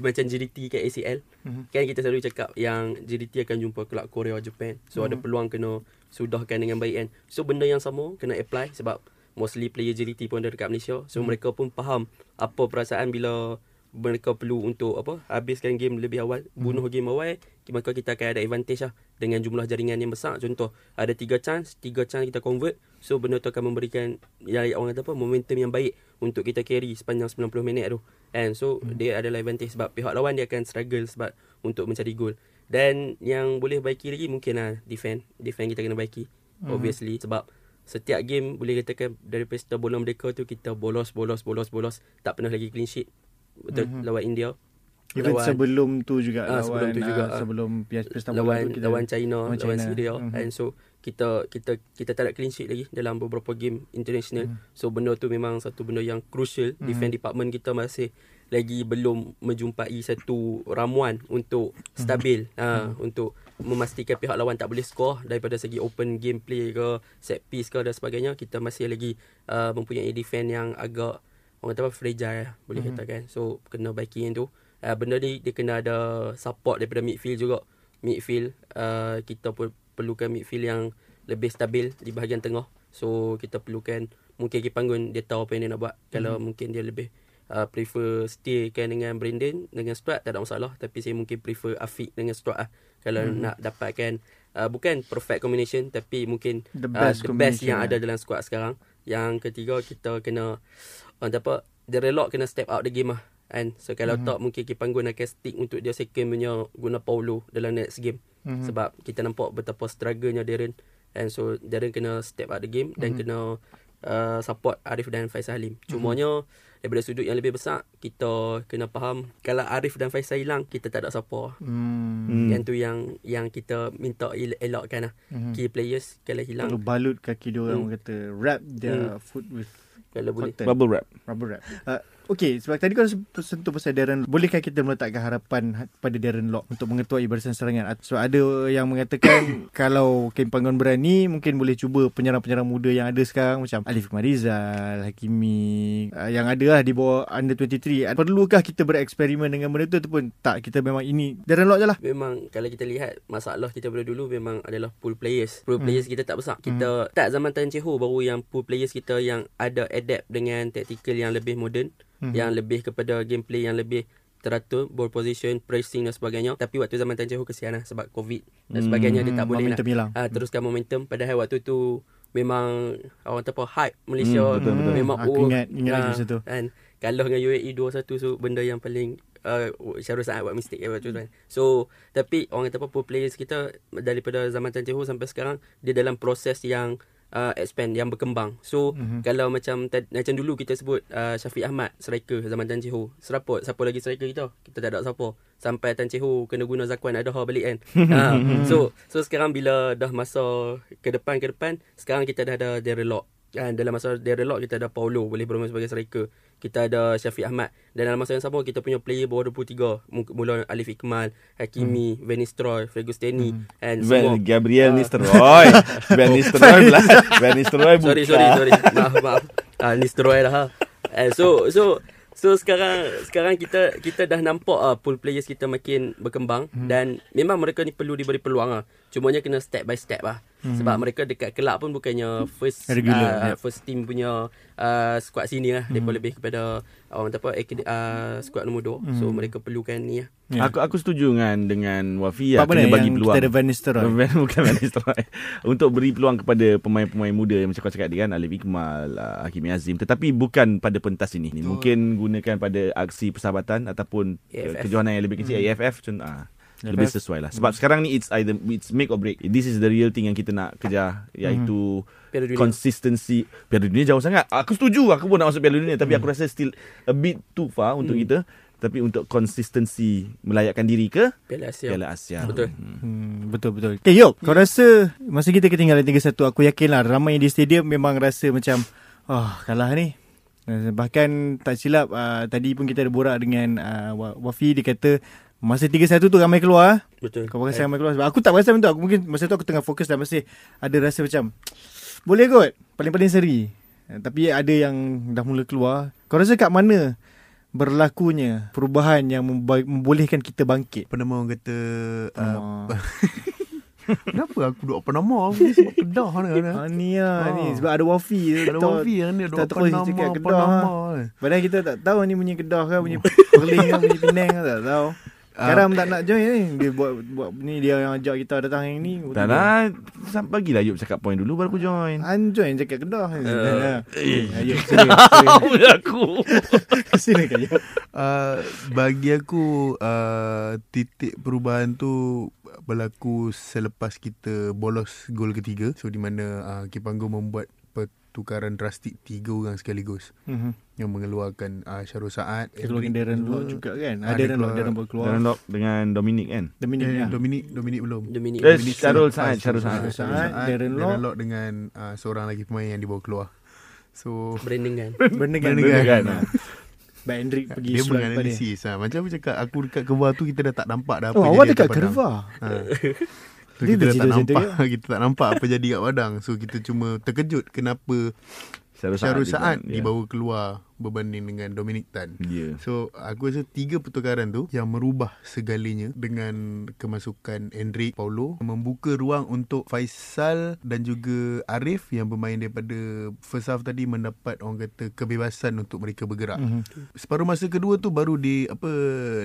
macam GDT kat ACL Mhm. kan kita selalu cakap yang GDT akan jumpa kelab Korea Japan. So ada Mhm. peluang kena sudahkan dengan baik kan. So benda yang sama kena apply sebab mostly player JDT pun ada dekat Malaysia. So Hmm. mereka pun faham apa perasaan bila mereka perlu untuk apa habiskan game lebih awal, Hmm. bunuh game awal, maka kita akan ada advantage lah dengan jumlah jaringan yang besar. Contoh, ada tiga chance, tiga chance kita convert. So benda tu akan memberikan yang orang kata apa momentum yang baik untuk kita carry sepanjang 90 minit tu. And so Hmm. dia adalah advantage sebab pihak lawan dia akan struggle sebab untuk mencari gol. Dan yang boleh baiki lagi mungkin lah defend. Defend kita kena baiki. Mhm. Obviously sebab setiap game boleh katakan dari pesta bola mereka tu kita bolos bolos bolos bolos tak pernah lagi clean sheet. Betul Mhm. lawan India. Even Lawan- sebelum tu juga Ah, lawan, sebelum tu juga, ah. sebelum Pesta Bola lawan tu kita- lawan China, lawan lawan China. Syria Mhm. and so kita kita kita tak ada clean sheet lagi dalam beberapa game international. Mhm. So benda tu memang satu benda yang crucial. Defense department kita masih lagi belum menjumpai satu ramuan untuk stabil ha, untuk memastikan pihak lawan tak boleh skor daripada segi open gameplay ke set piece ke dan sebagainya kita masih lagi uh, mempunyai defense yang agak orang kata apa fragile lah, boleh Mhm. katakan. So kena baiki yang tu. Uh, benda ni dia kena ada support daripada midfield juga. Midfield uh, kita pun perlukan midfield yang lebih stabil di bahagian tengah. So kita perlukan mungkin Kipanggun dia tahu apa yang dia nak buat. Kalau mungkin dia lebih uh, prefer stay kan dengan Brandon dengan Stuart tak ada masalah. Tapi saya mungkin prefer Afiq dengan Stuart lah kalau Mhm. nak dapatkan. Uh, bukan perfect combination tapi mungkin The uh, best the best yang lah. ada dalam squad sekarang. Yang ketiga kita kena orang kata apa the relok kena step out the game lah kan so kalau Mhm. tak mungkin Kipanggun akan stick untuk dia second punya guna Paulo dalam next game Mhm. sebab kita nampak betapa struggle-nya Darren and so Darren kena step out the game dan Mhm. kena uh, support Arif dan Faisal Halim cumanya daripada sudut yang lebih besar kita kena faham kalau Arif dan Faisal hilang kita tak ada siapa Hmm. Hmm. yang tu yang yang kita minta el- elakkan lah Mhm. key players kalau hilang Perlu balut kaki dia orang Hmm. kata wrap their Hmm. foot with kalau boleh. Bubble wrap. Rubber wrap. Uh, okay, sebab tadi kau sentuh pasal Darren. Bolehkah kita meletakkan harapan ha- pada Darren Lock untuk mengetuai barisan serangan? So ada yang mengatakan [coughs] kalau Ken Panggon berani mungkin boleh cuba penyerang-penyerang muda yang ada sekarang macam Alif Marizal, Hakimi uh, yang ada lah di bawah under 23. Uh, Perlukah kita bereksperimen dengan benda tu ataupun tak kita memang ini Darren Lock je lah. Memang kalau kita lihat masalah kita pada dulu memang adalah pool players. Pool Hmm. players kita tak besar. Kita tak zaman Tan Cheho baru yang pool players kita yang ada adapt dengan tactical yang lebih moden, Mhm. yang lebih kepada gameplay yang lebih teratur, ball position, pressing dan sebagainya. Tapi waktu zaman Tan Cheho kesian lah sebab COVID dan Hmm, sebagainya dia tak boleh momentum nak hilang. uh, teruskan momentum padahal waktu tu memang orang kata apa hype Malaysia Hmm, betul, betul. memang Aku oh, ingat- ingat lagi ah, masa tu. kan kalah dengan UAE 2-1 so benda yang paling uh, Syarul Saad buat mistake waktu tu kan so tapi orang kata apa pro players kita daripada zaman Tan Cheho sampai sekarang dia dalam proses yang uh, expand yang berkembang. So mm-hmm. kalau macam macam dulu kita sebut uh, Syafiq Ahmad striker zaman Tan Chee Ho. Serapot siapa lagi striker kita? Kita tak ada siapa. Sampai Tan Chee Ho kena guna Zakwan ada balik kan. uh, [laughs] so so sekarang bila dah masa ke depan ke depan, sekarang kita dah ada Darren Lock. Dan dalam masa Darren Lock kita ada Paulo boleh bermain sebagai striker. Kita ada Syafiq Ahmad dan dalam masa yang sama kita punya player bawah 23 Mul- mula Alif Ikmal, Hakimi, hmm. Venistroy, Fergusteni hmm. and Van semua. Gabriel Ah. Nistelrooy. [laughs] Van Nistelrooy pula. Van Nistelrooy bukan. sorry sorry sorry maaf maaf ah Nistelrooy lah ha. eh, so so so sekarang sekarang kita kita dah nampak ah pool players kita makin berkembang hmm. dan memang mereka ni perlu diberi peluang ah cumanya kena step by step lah hmm. sebab mereka dekat kelab pun bukannya first Regular, uh, yep. first team punya uh, squad sini lah hmm. mereka lebih kepada orang kata apa akad- uh, squad nombor 2 hmm. so mereka perlukan ni lah Ya. Aku aku setuju dengan dengan Wafi Apa kena bagi yang peluang. kita ada Van Nistelrooy? [laughs] Bukan Van Nistelrooy. [laughs] Untuk beri peluang kepada pemain-pemain muda yang macam kau cakap tadi kan Alif Ikmal, uh, Hakimi Azim tetapi bukan pada pentas ini. Ni Mungkin gunakan pada aksi persahabatan ataupun AFF. uh, kejohanan yang lebih kecil hmm. AFF contoh ah. Lebih sesuai lah. Sebab sekarang ni It's either It's make or break. This is the real thing Yang kita nak kejar Iaitu Piala Dunia. Consistency. Piala Dunia jauh sangat. Aku setuju Aku pun nak masuk Piala Dunia Tapi aku rasa still A bit too far Untuk kita. Tapi untuk consistency Melayakkan diri ke? Piala Asia. Piala Asia. Betul. Hmm, betul betul. Okay, Yok, kau rasa masa kita ketinggalan 3-1 aku yakinlah ramai di stadium memang rasa macam oh kalah ni. Bahkan tak silap uh, tadi pun kita ada borak dengan uh, Wa- Wafi dia kata masa 3-1 tu ramai keluar. betul Kau rasa ramai keluar sebab aku tak rasa macam tu. Aku mungkin masa tu aku tengah fokus dan masih ada rasa macam boleh kot. Paling-paling seri. Eh, Tapi ada yang dah mula keluar. Kau rasa kat mana berlakunya perubahan yang memba- membolehkan kita bangkit? Nama orang kata uh, Uh, [laughs] Kenapa aku duduk apa nama Aku ni sebab Kedah ni kan Ah, ni lah Ah. ni sebab ada Wafi Ada Wafi yang ni tak duduk apa terus nama cakap Apa Kedah, nama ha. Padahal kita tak tahu ni bunyi Kedah ke bunyi [laughs] Perling ke bunyi Penang ke tak tahu. Sekarang tak nak join ni dia buat buat ni dia yang ajak kita datang yang ni. Tak lah Sam- Bagilah Yub cakap point dulu Baru aku join An join cakap Kedah. Uh, eh. Ayo sini. sini. [laughs] [laughs] Aku [laughs] Sini kan. uh, Bagi aku uh, Titik perubahan tu Berlaku selepas kita bolos gol ketiga So di mana uh, Kipanggo membuat pertukaran drastik Tiga orang sekaligus Mhm. Yang mengeluarkan uh, Syarul Saad Dia keluarkan Darren. Lock juga kan. Ah, Ada Darren Lock keluar- Darren Lock keluar. Darren Lock dengan Dominic kan Dominic Eh, ya. Dominic Dominic belum Dominic Eh, Dominic Syarul Saad. Ah, Syarul Saad. Saad, Saad, Darren Darren Lock. Lock dengan uh, seorang lagi pemain yang dibawa keluar. So branding [laughs] kan Benda kan. Benda kan. Baik Hendrik pergi dia menganalisis ha. Macam aku cakap Aku dekat Kerbau tu Kita dah tak nampak dah apa Oh, awak dekat. Kerva. ha. [laughs] So Dia kita dah tak nampak. [laughs] Kita tak nampak Apa jadi kat padang. So kita cuma terkejut Kenapa Syarul Syarul juga, Saad ya. dibawa keluar Berbanding dengan Dominic Tan Ya So aku rasa tiga pertukaran tu yang merubah segalanya dengan kemasukan Endrick Paulo membuka ruang untuk Faisal dan juga Arif yang bermain daripada first half tadi mendapat orang kata kebebasan untuk mereka bergerak. Mhm. Separuh masa kedua tu baru di apa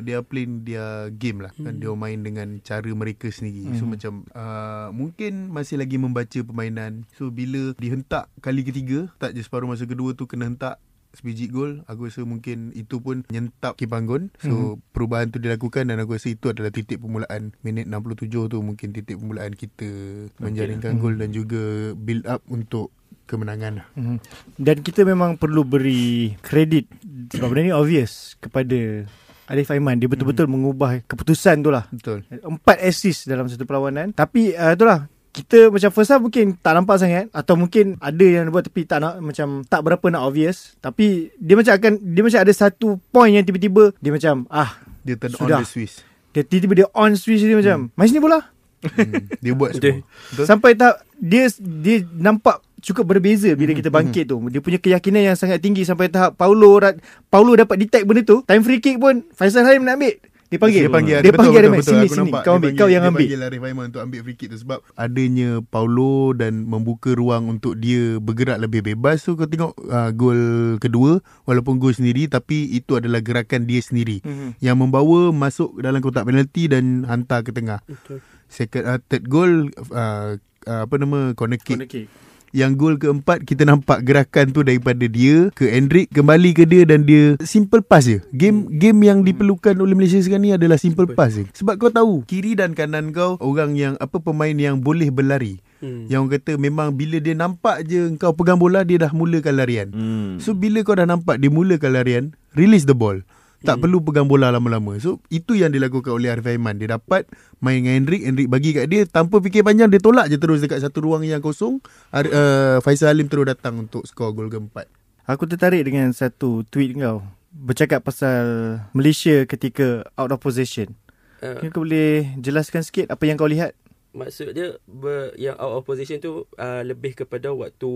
dia plan dia game lah kan dia main dengan cara mereka sendiri. So macam uh, mungkin masih lagi membaca permainan. So bila dihentak kali ketiga tak je separuh masa kedua tu kena hentak sebiji gol aku rasa mungkin itu pun nyentap Kipanggon so mm-hmm. perubahan tu dilakukan dan aku rasa itu adalah titik permulaan minit 67 tu mungkin titik permulaan kita menjaringkan gol dan juga build up untuk kemenangan lah. Mhm. Dan kita memang perlu beri kredit sebab benda ni obvious kepada Arif Aiman. Dia betul-betul mengubah keputusan tu lah. betul Empat assist dalam satu perlawanan. Tapi uh, itulah kita macam first half mungkin tak nampak sangat atau mungkin ada yang buat tapi tak nak macam tak berapa nak obvious tapi dia macam akan dia macam ada satu point yang tiba-tiba dia macam ah dia turn Sudah. on the Swiss dia tiba-tiba dia on switch dia macam main sini bola hmm. dia buat semua betul Sampai tak dia dia nampak cukup berbeza bila kita bangkit tu. Dia punya keyakinan yang sangat tinggi sampai tahap Paulo Paulo dapat detect benda tu. Time free kick pun Faisal Harim nak ambil. Dia panggil. Dia panggil Dia betul, panggil betul, Arif betul, sini aku sini. nampak. Kau Dia ambil, panggil, kau yang dia ambil. panggil Arif Aiman untuk ambil free kick tu sebab adanya Paulo dan membuka ruang untuk dia bergerak lebih bebas tu kau tengok uh, gol kedua walaupun gol sendiri tapi itu adalah gerakan dia sendiri Mhm. yang membawa masuk dalam kotak penalti dan hantar ke tengah. Betul. Second uh, third goal uh, uh, apa nama corner kick. Corner kick. Yang gol keempat kita nampak gerakan tu daripada dia ke Endrick kembali ke dia dan dia simple pass je. Game game yang diperlukan oleh Malaysia sekarang ni adalah simple pass je. Sebab kau tahu kiri dan kanan kau orang yang apa pemain yang boleh berlari. Hmm. Yang orang kata memang bila dia nampak je kau pegang bola dia dah mulakan larian. Hmm. So bila kau dah nampak dia mulakan larian, release the ball. Tak Hmm. perlu pegang bola lama-lama. So itu yang dilakukan oleh Arif Aiman. Dia dapat main dengan Hendrik, Hendrik bagi kat dia tanpa fikir panjang dia tolak je terus dekat satu ruang yang kosong. Ar- uh, Faisal Halim terus datang untuk skor gol keempat. Aku tertarik dengan satu tweet kau. Bercakap pasal Malaysia ketika out of possession. Uh, kau boleh jelaskan sikit apa yang kau lihat? maksud dia ber, yang out of position tu uh, lebih kepada waktu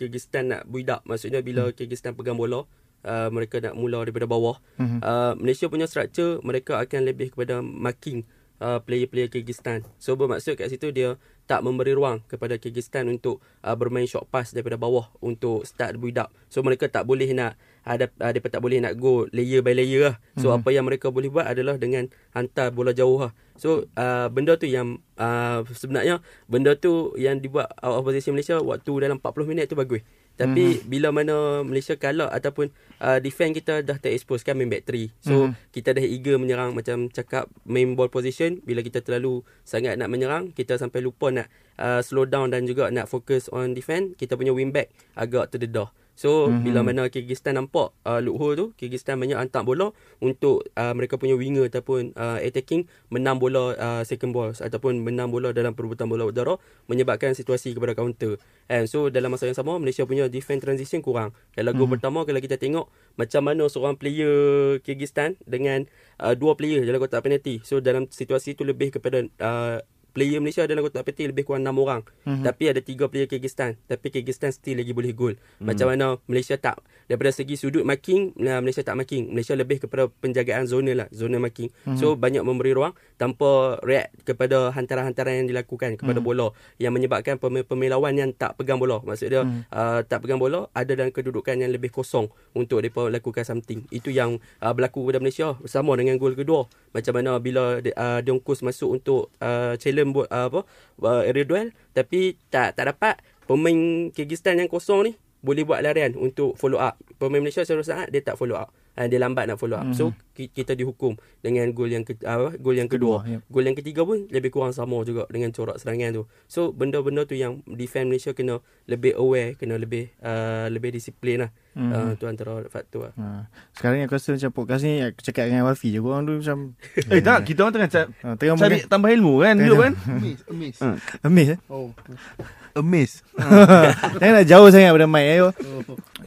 Kyrgyzstan nak build up. Maksudnya bila hmm. Kyrgyzstan pegang bola, uh, mereka nak mula daripada bawah. Mhm. Uh, Malaysia punya structure mereka akan lebih kepada marking uh, player-player Kyrgyzstan. So bermaksud kat situ dia tak memberi ruang kepada Kyrgyzstan untuk uh, bermain short pass daripada bawah untuk start build up. So mereka tak boleh nak ada uh, mereka tak boleh nak go layer by layer lah. So mm-hmm. apa yang mereka boleh buat adalah dengan hantar bola jauh lah. So uh, benda tu yang uh, sebenarnya benda tu yang dibuat out of Malaysia waktu dalam 40 minit tu bagus. Tapi mm-hmm. bila mana Malaysia kalah ataupun uh, defend kita dah terexpose kan main back 3. So mm-hmm. kita dah eager menyerang macam cakap main ball position bila kita terlalu sangat nak menyerang kita sampai lupa nak uh, slow down dan juga nak fokus on defend kita punya wing back agak terdedah. So mm-hmm. bila mana Kyrgyzstan nampak uh, loophole tu Kyrgyzstan banyak hantar bola untuk uh, mereka punya winger ataupun uh, attacking menang bola uh, second ball ataupun menang bola dalam perebutan bola udara menyebabkan situasi kepada counter. And so dalam masa yang sama Malaysia punya defense transition kurang. Kalau gol mm-hmm. pertama kalau kita tengok macam mana seorang player Kyrgyzstan dengan uh, dua player dalam kotak penalty. So dalam situasi itu lebih kepada uh, player Malaysia dalam kotak penalty lebih kurang 6 orang. Mm-hmm. Tapi ada 3 player Kyrgyzstan. Tapi Kyrgyzstan still lagi boleh gol. Mm-hmm. Macam mana Malaysia tak daripada segi sudut marking, Malaysia tak marking. Malaysia lebih kepada penjagaan zona lah, zona marking. Mm-hmm. So banyak memberi ruang tanpa react kepada hantaran-hantaran yang dilakukan kepada mm-hmm. bola yang menyebabkan pemain-pemain lawan yang tak pegang bola. Maksud dia mm-hmm. uh, tak pegang bola ada dalam kedudukan yang lebih kosong untuk mereka lakukan something. Itu yang uh, berlaku pada Malaysia sama dengan gol kedua. Macam mana bila uh, Dongkus masuk untuk uh, challenge buat uh, apa uh, area duel tapi tak tak dapat pemain Kyrgyzstan yang kosong ni boleh buat larian untuk follow up. Pemain Malaysia secara saat dia tak follow up. Uh, dia lambat nak follow up. Mm-hmm. So ki- kita dihukum dengan gol yang ke, uh, gol yang kedua. Kedua, ya. Gol yang ketiga pun lebih kurang sama juga dengan corak serangan tu. So benda-benda tu yang defend Malaysia kena lebih aware, kena lebih uh, lebih disiplin lah. Mhm. Mm-hmm. Uh, tu antara faktor lah. Ha. Sekarang ni aku rasa macam podcast ni aku cakap dengan Wafi je. Korang tu macam [laughs] Eh tak, kita orang tengah ca- ha, tengah cari makan. tambah ilmu kan dulu kan. Amaze, amaze. Ha. Amazed eh? Oh. Amaze. [laughs] Jangan nak jauh sangat pada mic ayo.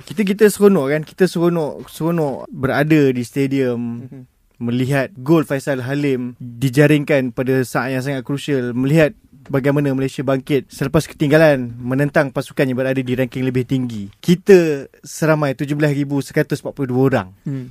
Kita kita seronok kan Kita seronok Seronok berada di stadium Melihat gol Faisal Halim Dijaringkan pada saat yang sangat krusial Melihat bagaimana Malaysia bangkit Selepas ketinggalan Menentang pasukan yang berada di ranking lebih tinggi. Kita seramai 17,142 orang. [laughs]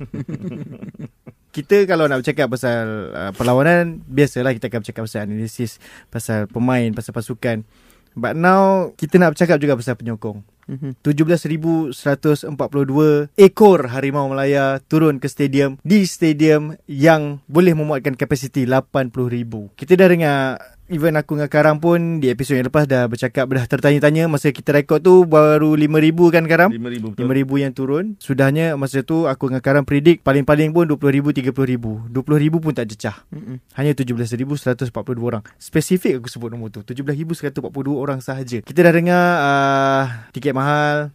Kita kalau nak bercakap pasal uh, perlawanan Biasalah kita akan bercakap pasal analisis Pasal pemain, pasal pasukan. But now Kita nak bercakap juga pasal penyokong. Mhm. 17,142 ekor harimau Melaya turun ke stadium di stadium yang boleh memuatkan kapasiti 80,000. Kita dah dengar Even aku dengan Karam pun di episod yang lepas dah bercakap dah tertanya-tanya masa kita rekod tu baru 5,000 kan Karam? 5,000 betul. 5,000 yang turun. Sudahnya masa tu Aku dengan Karam predict Paling-paling pun 20,000 30,000 20,000 pun tak jecah Mm-mm. Hanya 17,142 orang. Spesifik aku sebut nombor tu. 17,142 orang sahaja. Kita dah dengar uh, Tiket mahal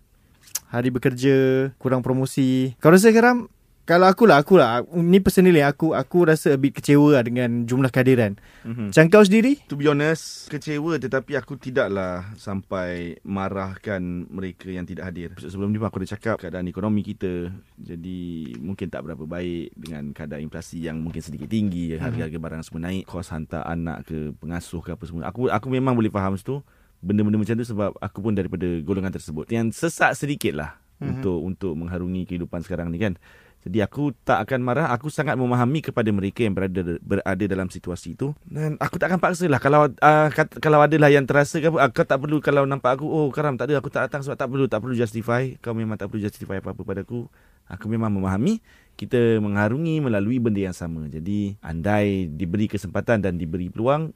Hari bekerja Kurang promosi. Kau rasa Karam kalau akulah akulah ni personally aku aku rasa a bit kecewa lah dengan jumlah kehadiran. Mhm. Macam kau sendiri? To be honest, kecewa tetapi aku tidaklah sampai marahkan mereka yang tidak hadir. Sebelum ni pun aku dah cakap keadaan ekonomi kita jadi mungkin tak berapa baik dengan keadaan inflasi yang mungkin sedikit tinggi, harga-harga barang semua naik, kos hantar anak ke pengasuh ke apa semua. Aku aku memang boleh faham situ benda-benda macam tu sebab aku pun daripada golongan tersebut. Yang sesak sedikit lah mm-hmm. untuk untuk mengharungi kehidupan sekarang ni kan. Jadi aku tak akan marah. Aku sangat memahami kepada mereka yang berada berada dalam situasi itu. Dan aku tak akan paksa lah Kalau uh, kat, kalau adalah yang terasa apa, uh, Kau tak perlu kalau nampak aku Oh Karam tak ada aku tak datang sebab tak perlu Tak perlu justify. Kau memang tak perlu justify apa-apa padaku Aku. Memang memahami. Kita mengharungi melalui benda yang sama. Jadi andai diberi kesempatan dan diberi peluang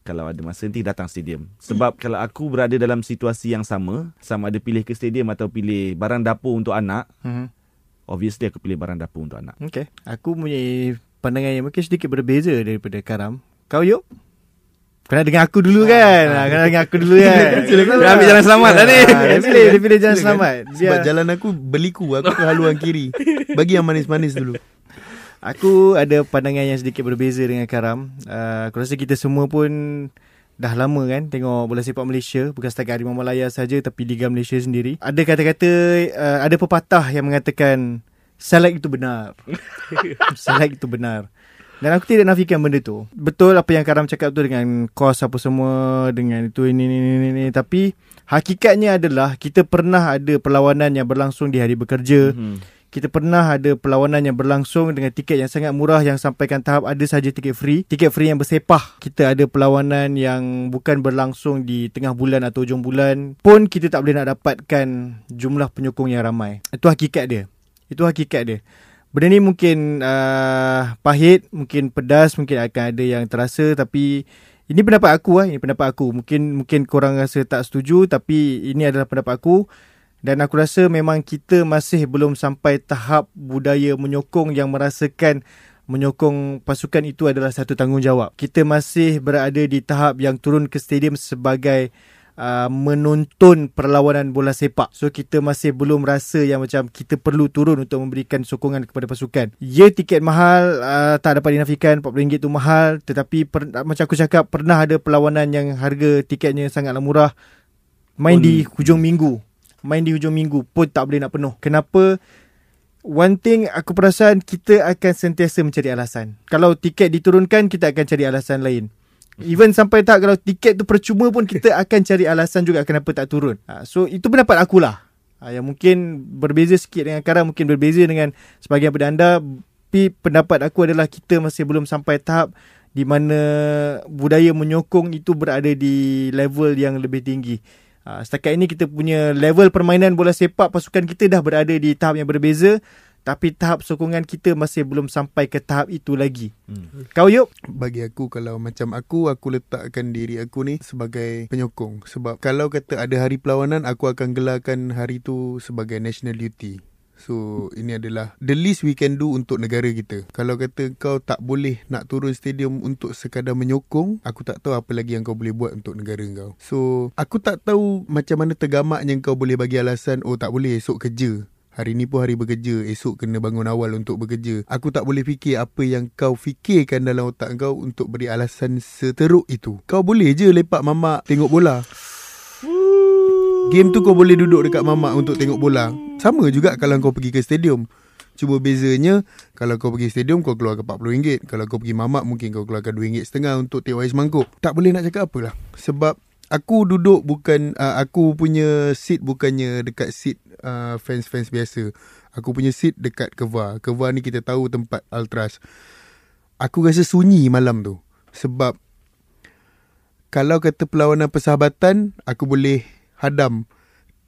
kalau ada masa nanti datang stadium. Sebab kalau aku berada dalam situasi yang sama, sama ada pilih ke stadium atau pilih barang dapur untuk anak, Hmm. Obviously aku pilih barang dapur untuk anak. Okay. Aku punya pandangan yang mungkin sedikit berbeza daripada Karam. Kau yuk? Kau nak dengar aku dulu kan ha, Kau nak dengar aku dulu kan Dia ambil jalan selamat lah ni. ha, Dia pilih Dia pilih jalan Silakan. selamat Sebab Dia, jalan aku beliku Aku ke haluan kiri Bagi yang manis-manis dulu Aku ada pandangan yang sedikit berbeza dengan Karam uh, Aku rasa kita semua pun Dah lama kan tengok bola sepak Malaysia Bukan setakat Harimau Malaya saja Tapi Liga Malaysia sendiri. Ada kata-kata uh, Ada pepatah yang mengatakan Salak itu benar. [laughs] Salak itu benar. Dan aku tidak nafikan benda tu. Betul apa yang Karam cakap tu Dengan kos apa semua Dengan itu ini ini ini, ini. Tapi Hakikatnya adalah Kita pernah ada perlawanan yang berlangsung Di hari bekerja. Hmm. Kita pernah ada perlawanan yang berlangsung dengan tiket yang sangat murah yang sampaikan tahap ada saja tiket free. Tiket free yang bersepah. Kita ada perlawanan yang bukan berlangsung di tengah bulan atau hujung bulan. Pun kita tak boleh nak dapatkan jumlah penyokong yang ramai. Itu hakikat dia. Itu hakikat dia. Benda ni mungkin uh, pahit, mungkin pedas, mungkin akan ada yang terasa tapi ini pendapat aku lah, ini pendapat aku. Mungkin mungkin korang rasa tak setuju tapi ini adalah pendapat aku. Dan aku rasa memang kita masih belum sampai tahap budaya menyokong yang merasakan menyokong pasukan itu adalah satu tanggungjawab. Kita masih berada di tahap yang turun ke stadium sebagai uh, menonton perlawanan bola sepak. So kita masih belum rasa yang macam kita perlu turun untuk memberikan sokongan kepada pasukan. Ya tiket mahal uh, tak dapat dinafikan RM40 tu mahal tetapi per, macam aku cakap pernah ada perlawanan yang harga tiketnya sangatlah murah main Pun- di hujung minggu main di hujung minggu pun tak boleh nak penuh. Kenapa? One thing aku perasan kita akan sentiasa mencari alasan. Kalau tiket diturunkan kita akan cari alasan lain. Even sampai tak kalau tiket tu percuma pun kita [laughs] akan cari alasan juga kenapa tak turun. Ha, so itu pendapat akulah. Ha, yang mungkin berbeza sikit dengan Karam mungkin berbeza dengan sebahagian daripada anda. Tapi pendapat aku adalah kita masih belum sampai tahap di mana budaya menyokong itu berada di level yang lebih tinggi. Ha, setakat ini kita punya level permainan bola sepak pasukan kita dah berada di tahap yang berbeza tapi tahap sokongan kita masih belum sampai ke tahap itu lagi. Hmm. Kau yuk? Bagi aku Kalau macam aku Aku letakkan diri aku ni Sebagai penyokong Sebab kalau kata ada hari perlawanan Aku akan gelarkan hari tu Sebagai national duty So ini adalah The least we can do Untuk negara kita. Kalau kata kau tak boleh Nak turun stadium Untuk sekadar menyokong Aku tak tahu apa lagi Yang kau boleh buat Untuk negara kau. So Aku tak tahu Macam mana tergamaknya Kau boleh bagi alasan Oh tak boleh esok kerja. Hari ni pun hari bekerja Esok kena bangun awal untuk bekerja. Aku tak boleh fikir Apa yang kau fikirkan dalam otak kau Untuk beri alasan seteruk itu. Kau boleh je lepak mamak Tengok bola Game tu kau boleh duduk dekat mamak Untuk tengok bola. Sama juga kalau kau pergi ke stadium. Cuma bezanya Kalau kau pergi stadium Kau keluarkan RM40. Kalau kau pergi mamak Mungkin kau keluarkan RM2.5 Untuk tengok ais mangkuk. Tak boleh nak cakap apalah. Sebab Aku duduk bukan uh, Aku punya seat bukannya Dekat seat uh, fans-fans biasa. Aku punya seat dekat Keva Keva ni kita tahu tempat Ultras Aku rasa sunyi malam tu. Sebab Kalau kata perlawanan persahabatan Aku boleh hadam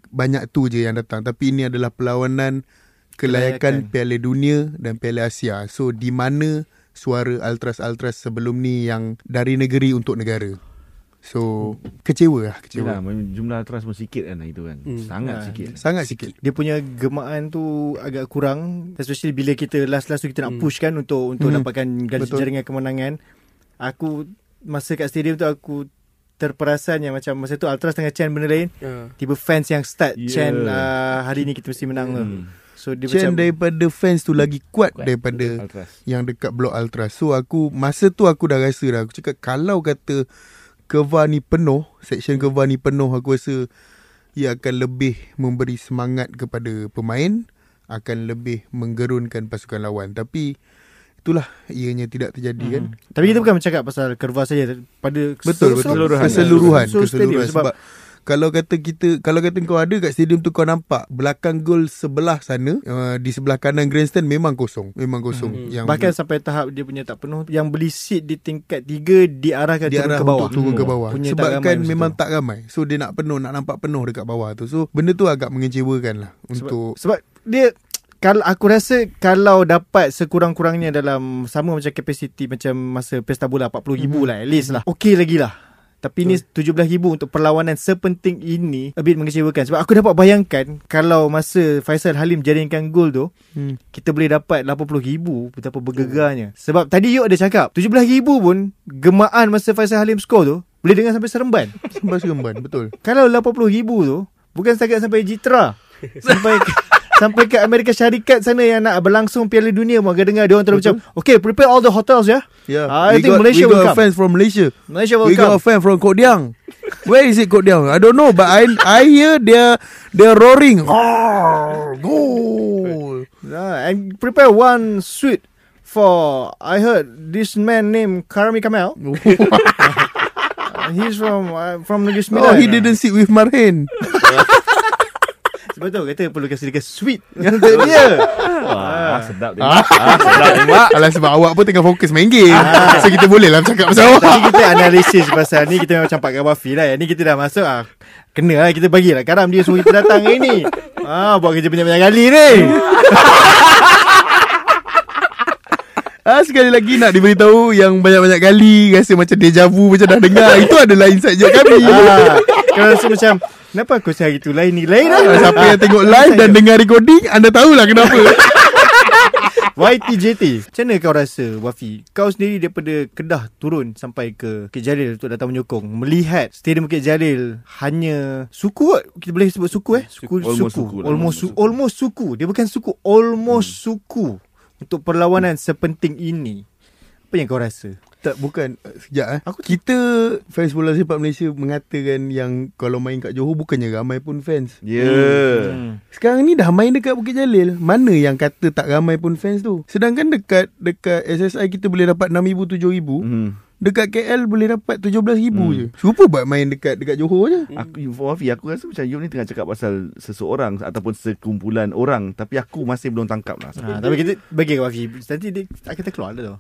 Banyak tu je yang datang Tapi ini adalah perlawanan Kelayakan Kelayakan. Piala Dunia dan Piala Asia So di mana suara Ultras-Ultras sebelum ni Yang dari negeri untuk negara So kecewa lah Kecewa jumlah trust pun sikit kan itu kan. Hmm. Sangat Ha. sikit. Sangat sikit Dia punya gemaan tu agak kurang especially bila kita last-last tu kita nak Hmm. push kan untuk untuk Hmm. dapatkan garis Betul. jaringan kemenangan. Aku masa kat stadium tu aku terperasan yang macam masa tu Ultras tengah chant benda lain Ha. tiba fans yang start Yeah. yeah. chant uh, hari ni kita mesti menang tu. Hmm. So dia Chain macam daripada fans tu lagi kuat, Kuat. daripada Ultras. yang dekat blok Ultras. So aku masa tu aku dah rasa dah. Aku cakap kalau kata Keva ni penuh, section Keva ni penuh aku rasa ia akan lebih memberi semangat kepada pemain, akan lebih menggerunkan pasukan lawan. Tapi itulah ianya tidak terjadi kan. Hmm. Tapi kita bukan bercakap pasal Kerva saja pada Betul betul Keseluruhan. keseluruhan Seluruh stadium keseluruhan sebab sebab kalau kata kita kalau kata kau ada kat stadium tu kau nampak belakang gol sebelah sana uh, di sebelah kanan grandstand memang kosong memang kosong Hmm. yang bahkan sampai tahap dia punya tak penuh yang beli seat di tingkat 3 diarahkan dia turun arah ke bawah. untuk turun ke Hmm. bawah Punya sebab kan memang tu. tak ramai so dia nak penuh nak nampak penuh dekat bawah tu so benda tu agak mengecewakan lah untuk sebab dia kalau aku rasa kalau dapat sekurang-kurangnya dalam sama macam kapasiti macam masa pesta bola 40,000 Mhm. lah at least lah. Okey lagi lah. Tapi ni 17,000 untuk perlawanan sepenting ini a bit mengecewakan sebab aku dapat bayangkan kalau masa Faisal Halim jaringkan gol tu hmm. kita boleh dapat 80,000 betapa bergegarnya. Sebab tadi Yuk ada cakap 17,000 pun gemaan masa Faisal Halim skor tu Boleh dengar sampai Seremban. Sembah Seremban, betul. Kalau 80,000 tu bukan setakat sampai Jitra. [laughs] sampai sampai ke Amerika Syarikat sana yang nak berlangsung Piala Dunia akan dengar dia orang terus macam, "Okay, prepare all the hotels ya." Yeah. I we think got, Malaysia we will got come. fans from Malaysia. Malaysia will we got a come. fan from Kodiang. Where is it Kodiang? I don't know, but I I hear they're they're roaring. Oh, goal. Uh, and prepare one suite for I heard this man named Karami Kamel. Uh, [laughs] he's from uh, from Negeri Sembilan. oh, he didn't sit with [laughs] Marhen. Betul kata perlu kasi dia suite [laughs] untuk dia. Wah, sedap dia. Ah, sedap [laughs] dia, Mak. Alah sebab awak pun tengah fokus main game. so kita boleh lah cakap pasal awak. Tadi kita analisis pasal ni Kita memang campak kat Wafi lah Yang ni kita dah masuk ah, Kena lah kita bagilah Karam dia suruh kita datang hari ni ah, Buat kerja banyak-banyak kali ni [laughs] Ah, sekali lagi nak diberitahu yang banyak-banyak kali rasa macam deja vu macam dah dengar. [laughs] Itu adalah inside joke kami. ah, Kalau rasa macam Kenapa aku hari tu lain ni Lain Ah, lah Siapa yang tengok live dan dengar recording, anda tahulah kenapa. [laughs] YTJT Macam mana kau rasa Wafi Kau sendiri daripada Kedah turun Sampai ke Bukit Jalil Untuk datang menyokong Melihat Stadium Bukit Jalil Hanya Suku kot Kita boleh sebut suku eh Suku Almost suku, suku lah, Almost, almost suku. almost suku Dia bukan suku Almost suku Untuk perlawanan sepenting ini Apa yang kau rasa tak, bukan. Sekejap eh. Aku- Kita fans bola sepak Malaysia mengatakan yang kalau main kat Johor bukannya ramai pun fans. Ya. Hmm. Sekarang ni dah main dekat Bukit Jalil. Mana yang kata tak ramai pun fans tu? Sedangkan dekat dekat SSI kita boleh dapat 6,000 7,000. Hmm. Dekat KL boleh dapat 17,000 Hmm. je. Cuba buat main dekat dekat Johor je. Aku Wafi aku rasa macam you ni tengah cakap pasal seseorang ataupun sekumpulan orang tapi aku masih belum tangkap lah. Ha, tapi kita bagi kat Wafi Nanti dia akan terkeluar lah tu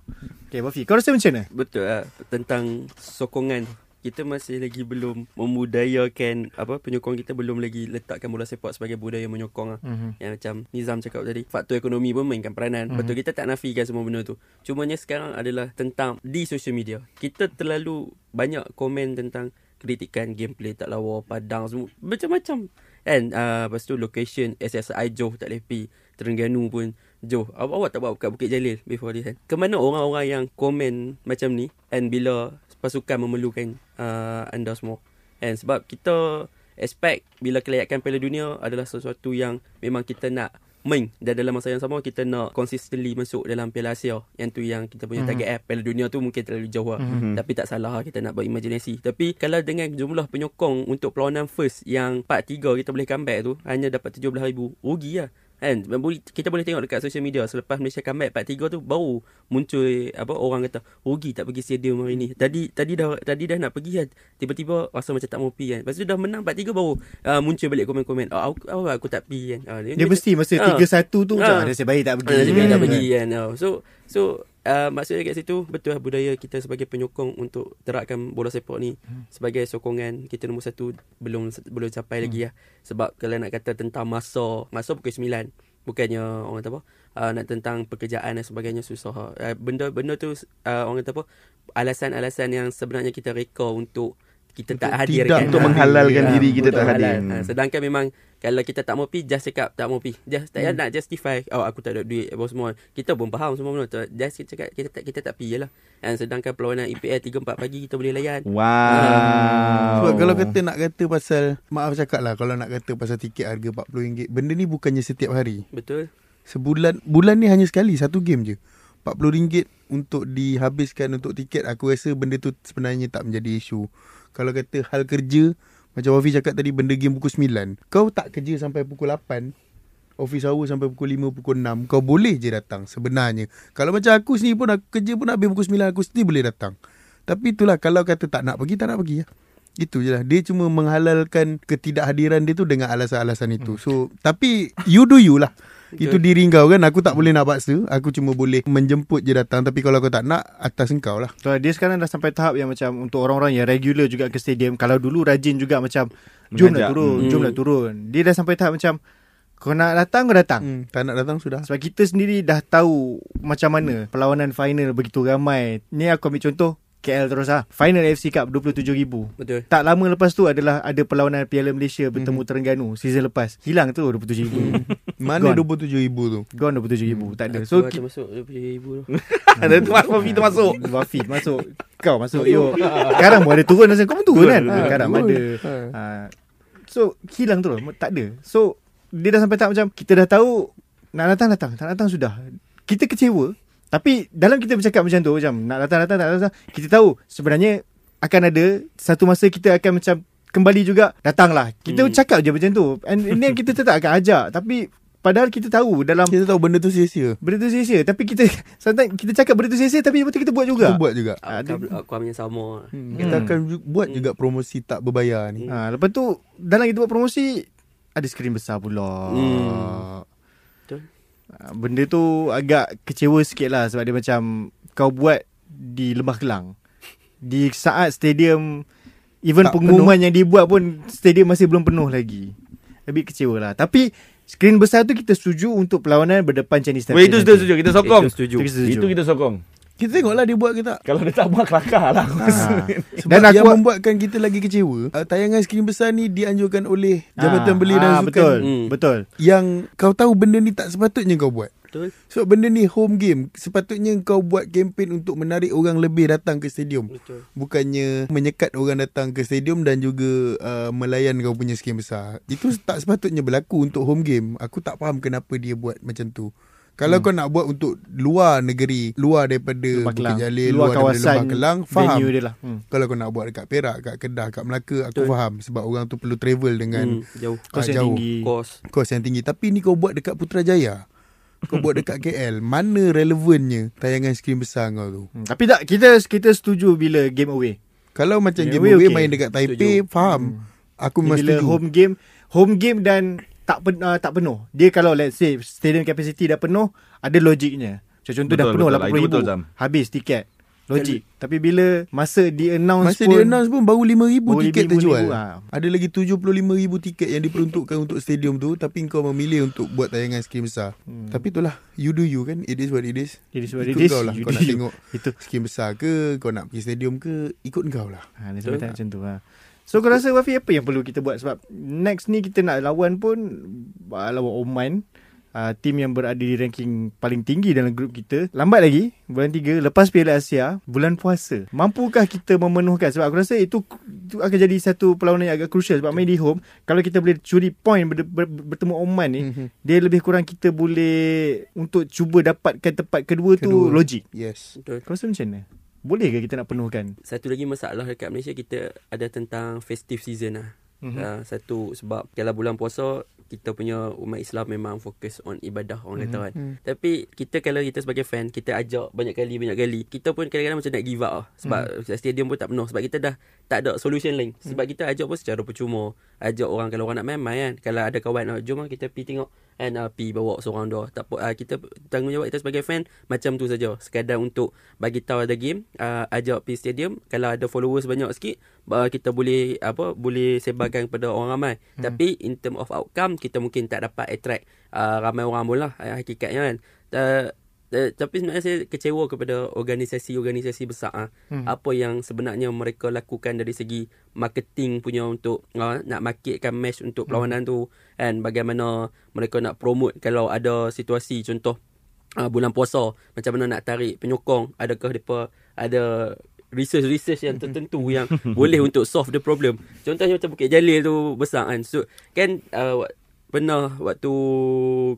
Okay Wafi Kau rasa macam mana Betul lah Tentang sokongan tu. Kita masih lagi belum memudayakan apa penyokong kita belum lagi letakkan bola sepak sebagai budaya menyokong lah. Mhm. Yang macam Nizam cakap tadi Faktor ekonomi pun mainkan peranan. Mm-hmm. Betul kita tak nafikan semua benda tu. Cumanya sekarang adalah tentang Di social media. Kita terlalu banyak komen tentang Kritikan gameplay tak lawa Padang semua. Macam-macam. Kan uh, Lepas tu location SSI Johor tak boleh pergi Terengganu pun Johor. Awak, awak tak buat kat Bukit Jalil Before this kan? Kemana orang-orang yang komen Macam ni? And bila pasukan memerlukan uh, anda semua And sebab kita expect bila kelayakan Piala Dunia adalah sesuatu yang memang kita nak main. Dan dalam masa yang sama kita nak consistently masuk dalam Piala Asia. Yang tu yang kita punya target mm-hmm. Piala Dunia tu mungkin terlalu jauh lah. Mm-hmm. tapi tak salah lah kita nak berimajinasi tapi kalau dengan jumlah penyokong untuk perlawanan first yang 4-3 kita boleh comeback tu hanya dapat 17,000 rugi lah kan kita boleh tengok dekat social media selepas Malaysia comeback 4-3 tu baru muncul apa orang kata rugi tak pergi stadium hari ni tadi tadi dah tadi dah nak pergi kan tiba-tiba rasa macam tak mau pergi kan lepas tu dah menang 4-3 baru uh, muncul balik komen-komen oh, aku, aku, aku tak pergi kan uh, Dia mesti masa Ah. 3-1 tu Macam Ah. ada nasib baik tak pergi Ah, nasib baik tak Hmm. pergi kan oh. so so uh, maksudnya kat situ betul lah budaya kita sebagai penyokong untuk terapkan bola sepak ni Hmm. sebagai sokongan kita nombor satu belum belum capai lagi lah. Sebab kalau nak kata tentang masa masa pukul 9 bukannya orang kata apa uh, nak tentang pekerjaan dan sebagainya susah. Uh, benda benda tu uh, orang kata apa alasan-alasan yang sebenarnya kita reka untuk kita tak Untuk hadir tidak kan untuk Ah, menghalalkan ah, diri kita untuk tak hadir. halal. Hmm. Ah, sedangkan memang kalau kita tak mau pergi just cakap tak mau pergi. Just tak payah nak justify oh aku tak ada duit apa semua. Kita pun faham semua benda. Tu just cakap kita tak kita tak pergi je lah. And sedangkan perlawanan EPL 3 4 pagi kita boleh layan. Wow. Sebab kalau kata nak kata pasal Maaf cakap lah Kalau nak kata pasal tiket harga RM40 Benda ni bukannya setiap hari. Betul. Sebulan Bulan ni hanya sekali Satu game je. RM40 untuk dihabiskan untuk tiket Aku rasa benda tu sebenarnya tak menjadi isu Kalau kata hal kerja Macam Wafi cakap tadi Benda game pukul 9 Kau tak kerja sampai pukul 8 Office hour sampai pukul 5, pukul 6 Kau boleh je datang sebenarnya. Kalau macam aku sendiri pun Aku kerja pun habis pukul 9 Aku still boleh datang. Tapi itulah Kalau kata tak nak pergi Tak nak pergi lah. Itu je lah. Dia cuma menghalalkan Ketidakhadiran dia tu Dengan alasan-alasan itu. So Tapi You do you lah Itu diri kau kan Aku tak boleh nak paksa Aku cuma boleh Menjemput je datang Tapi kalau kau tak nak Atas engkau lah So, dia sekarang dah sampai tahap yang macam untuk orang-orang yang regular juga ke stadium. Kalau dulu rajin juga macam jom nak Mengajak. turun, Hmm. jom nak turun. Dia dah sampai tahap macam kau nak datang kau datang. hmm, Tak nak datang sudah Sebab kita sendiri dah tahu macam mana perlawanan final begitu ramai. Ni aku ambil contoh KL terus lah. Final AFC Cup 27,000. Betul. Tak lama lepas tu adalah ada perlawanan Piala Malaysia bertemu Terengganu season lepas. Hilang tu 27,000. [laughs] Mana Gone. 27,000 tu? Gone 27,000. Tak ada. Aku So so, ki- masuk RM20,000 tu. [laughs] Ada tu Wafi tu masuk. [laughs] Wafi masuk Kau masuk Yo Sekarang pun ada turun Masa kau pun turun kan Ha, Sekarang turun. ada Ha. ha. So hilang terus Tak ada So Dia dah sampai tahap macam Kita dah tahu Nak datang datang Tak datang sudah Kita kecewa Tapi Dalam kita bercakap macam tu Macam nak datang datang Tak datang Kita tahu Sebenarnya Akan ada Satu masa kita akan macam Kembali juga Datanglah Kita Hmm. cakap je macam tu And, then kita tetap akan ajak Tapi Padahal kita tahu Dalam Kita tahu benda tu sia-sia. Benda tu sia-sia Tapi kita Sometimes kita cakap benda tu sia-sia Tapi lepas tu kita buat juga Kita buat juga. Ah, Aku, aku punya sama. Hmm. Kita akan buat juga promosi tak berbayar ni. Ha, lepas tu dalam kita buat promosi ada skrin besar pula. Hmm. Benda tu agak kecewa sikit lah sebab dia macam kau buat di Lembah Kelang. Di saat stadium even Tak pengumuman yang dibuat pun stadium masih belum penuh lagi. Bit kecewa lah. Tapi skrin besar tu kita setuju untuk perlawanan berdepan Chinese Weh itu Taipei setuju. Kita sokong. Itu kita setuju. Itu kita sokong. Kita tengoklah dia buat ke tak. Kalau dia tak buat kelakar lah. Ha. [laughs] Sebab Dan aku yang membuatkan kita lagi kecewa, uh, tayangan skrin besar ni dianjurkan oleh Jabatan Ah, Beli dan ah, Sukan betul. Hmm. Betul. yang kau tahu benda ni tak sepatutnya kau buat. Betul. So benda ni home game. Sepatutnya kau buat kempen untuk menarik orang lebih datang ke stadium. Betul. Bukannya menyekat orang datang ke stadium dan juga uh, melayan kau punya skrin besar. Itu tak sepatutnya berlaku untuk home game. Aku tak faham kenapa dia buat macam tu. Kalau hmm. kau nak buat untuk luar negeri, luar daripada Bukit. Jalil, luar luar, daripada kawasan Lembah Kelang, faham. venue dia lah. Hmm. Kalau kau nak buat dekat Perak, kat Kedah, kat Melaka, aku Betul. faham. Sebab orang tu perlu travel dengan Hmm, jauh. ah, Kos yang jauh. tinggi. Kos. kos yang tinggi. Tapi ni kau buat dekat Putrajaya. Kau buat dekat KL. Mana relevannya tayangan skrin besar kau tu? Hmm. Tapi tak kita kita setuju bila game away. Kalau macam Yeah, game we away okay. main dekat Taipei, faham. Aku Ni memang bila setuju. home game home game dan tak pen, uh, tak penuh. Dia kalau let's say stadium capacity dah penuh, ada logiknya. Macam contoh dah Betul, penuh betul lah. 80,000. betul. Habis tiket. Logik. Tapi bila masa di announce Masa pun dia announce pun baru 5,000 baru tiket 5,000, terjual. ha. Ada lagi 75,000 tiket yang diperuntukkan untuk stadium tu tapi kau memilih untuk buat tayangan skrin besar. Hmm. Tapi itulah you do you kan. It is what it is. It is what it Ikut is. kau lah. You Kau nak you. tengok Itu. skrin besar ke, kau nak pergi stadium ke, ikut kau lah. Ha, dia sampai macam tu ha. So kau rasa Wafi apa yang perlu kita buat sebab next ni kita nak lawan pun uh, lawan Oman. Uh, tim yang berada di ranking paling tinggi dalam grup kita Lambat lagi Bulan 3 Lepas Piala Asia Bulan puasa Mampukah kita memenuhkan Sebab aku rasa itu, itu akan jadi satu perlawanan yang agak crucial Sebab main di home Kalau kita boleh curi point ber, ber, Bertemu Oman ni Mhm. Dia lebih kurang kita boleh Untuk cuba dapatkan tempat kedua, tu Kedua. logik Yes. Kau Betul. rasa macam mana? Boleh ke kita nak penuhkan? Satu lagi masalah dekat Malaysia kita ada tentang festive season lah. Mhm. Mm-hmm. Uh, satu sebab kalau bulan puasa kita punya umat Islam memang fokus on ibadah orang kata kan. Hmm. Tapi kita kalau kita sebagai fan kita ajak banyak kali banyak kali kita pun kadang-kadang macam nak give up lah. Sebab mm. stadium pun tak penuh sebab kita dah tak ada solution lain. Sebab kita ajak pun secara percuma. Ajak orang kalau orang nak main main kan. Kalau ada kawan nak jom lah kita pergi tengok and uh, pergi bawa seorang dua. Tak apa uh, kita tanggungjawab kita sebagai fan macam tu saja. Sekadar untuk bagi tahu ada game uh, ajak pergi stadium kalau ada followers banyak sikit uh, kita boleh apa boleh sebarkan kepada orang ramai. Hmm. Tapi in term of outcome kita mungkin tak dapat attract uh, ramai orang pun lah uh, hakikatnya kan. Uh, Uh, tapi sebenarnya saya kecewa kepada organisasi-organisasi besar ah. Hmm. Apa yang sebenarnya mereka lakukan dari segi marketing punya untuk uh, nak marketkan match untuk perlawanan tu and bagaimana mereka nak promote kalau ada situasi contoh uh, bulan puasa macam mana nak tarik penyokong adakah depa ada research-research yang tertentu yang [laughs] boleh untuk solve the problem. Contohnya macam Bukit Jalil tu besar kan. So kan uh, pernah waktu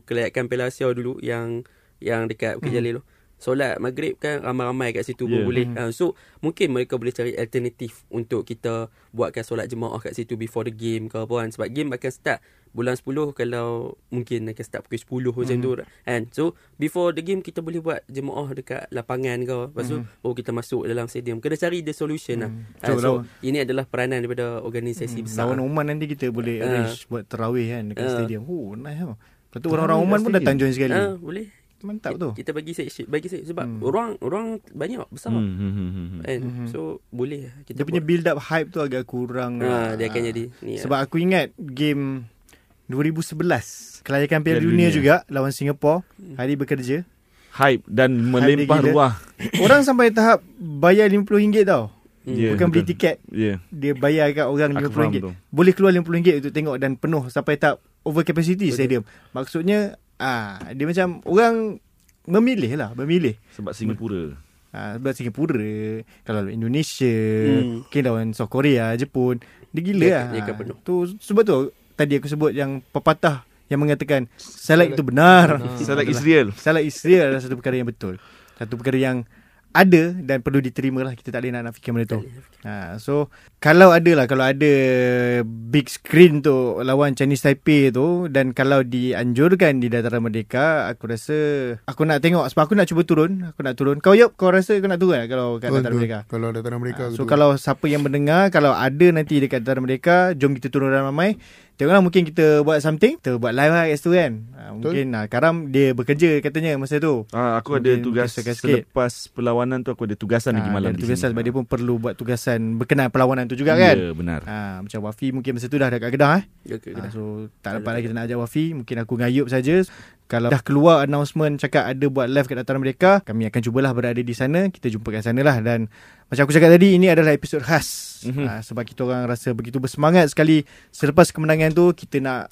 kelayakan Piala Asia dulu yang yang dekat Bukit Jalil tu. Solat maghrib kan ramai-ramai kat situ Yeah. pun boleh. Uh, so mungkin mereka boleh cari alternatif untuk kita buatkan solat jemaah kat situ before the game ke apa kan. Sebab game akan start bulan 10 kalau mungkin akan start pukul 10 macam tu kan. So before the game kita boleh buat jemaah dekat lapangan ke. Lepas tu oh kita masuk dalam stadium. Kena cari the solution lah. Ah, Betul, so lawan- ini adalah peranan daripada organisasi besar. Lawan Oman nanti kita boleh Ah. arrange buat terawih kan dekat Ah. stadium. Oh, nice tau. Lepas tu orang-orang Oman pun datang join sekali. Ah, boleh. Mantap tu. Kita bagi section, bagi section sebab Hmm. orang orang banyak besar. Hmm, hmm, hmm, hmm. Kan? Mhm. So boleh kita Dia punya buat. build up hype tu agak kurang. Ah, lah. dia akan jadi ni. Sebab aku ingat game 2011 kelayakan Piala Dunia Dunia. juga lawan Singapura. Hmm. Hari bekerja. Hype dan melempah gila. ruah. [coughs] Orang sampai tahap bayar RM50 tau. Ya, Bukan beli betul. tiket. Ya. Dia bayar kat orang Aku RM50. faham tu. Boleh keluar RM50 untuk tengok dan penuh sampai tahap over capacity stadium. Maksudnya ah dia macam orang memilih lah, memilih. Sebab Singapura. Ha, sebab Singapura Kalau Indonesia Hmm. Mungkin lawan South Korea Jepun Dia gila Dia lah dia akan penuh. tu, Sebab tu Tadi aku sebut yang Pepatah Yang mengatakan Salah itu benar Salah Israel. Salah Israel adalah satu perkara yang betul Satu perkara yang ada dan perlu diterima lah kita tak boleh nak nafikan benda tu. Ha, so kalau ada lah kalau ada big screen tu lawan Chinese Taipei tu dan kalau dianjurkan di dataran merdeka aku rasa aku nak tengok sebab aku nak cuba turun aku nak turun. Kau yop kau rasa kau nak turun tak kalau kat dataran merdeka? Kalau dataran mereka Ha, so kalau siapa yang mendengar kalau ada nanti dekat dataran mereka jom kita turun ramai Tengoklah mungkin kita buat something Kita buat live lah kat situ kan ha, Mungkin ha, Karam dia bekerja katanya masa tu Ah, aku ada Mungkin tugas geserkan sikit. selepas perlawanan tu aku ada tugasan lagi Ah, malam di tugasan sini. sebab dia pun perlu buat tugasan berkenaan perlawanan tu juga kan. Ya, benar. Ha, macam Wafi mungkin masa tu dah dekat Kedah eh. Ya ke Ha, Kedah. so tak dapat lagi kita nak ajak Wafi, mungkin aku dengan Ayub saja. Kalau dah keluar announcement cakap ada buat live kat dataran mereka, kami akan cubalah berada di sana. Kita jumpa kat sana lah dan macam aku cakap tadi ini adalah episod khas. Mhm. Ha, sebab kita orang rasa begitu bersemangat sekali selepas kemenangan tu kita nak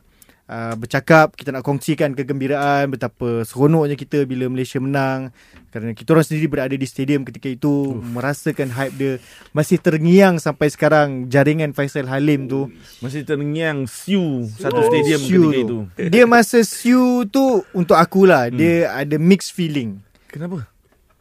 Uh, bercakap kita nak kongsikan kegembiraan betapa seronoknya kita bila Malaysia menang kerana kita orang sendiri berada di stadium ketika itu Uf. merasakan hype dia masih terngiang sampai sekarang jaringan Faisal Halim tu Masih terngiang siu satu stadium Siu ketika tu. itu. Dia masa Siu tu untuk akulah Hmm. dia ada mixed feeling. Kenapa?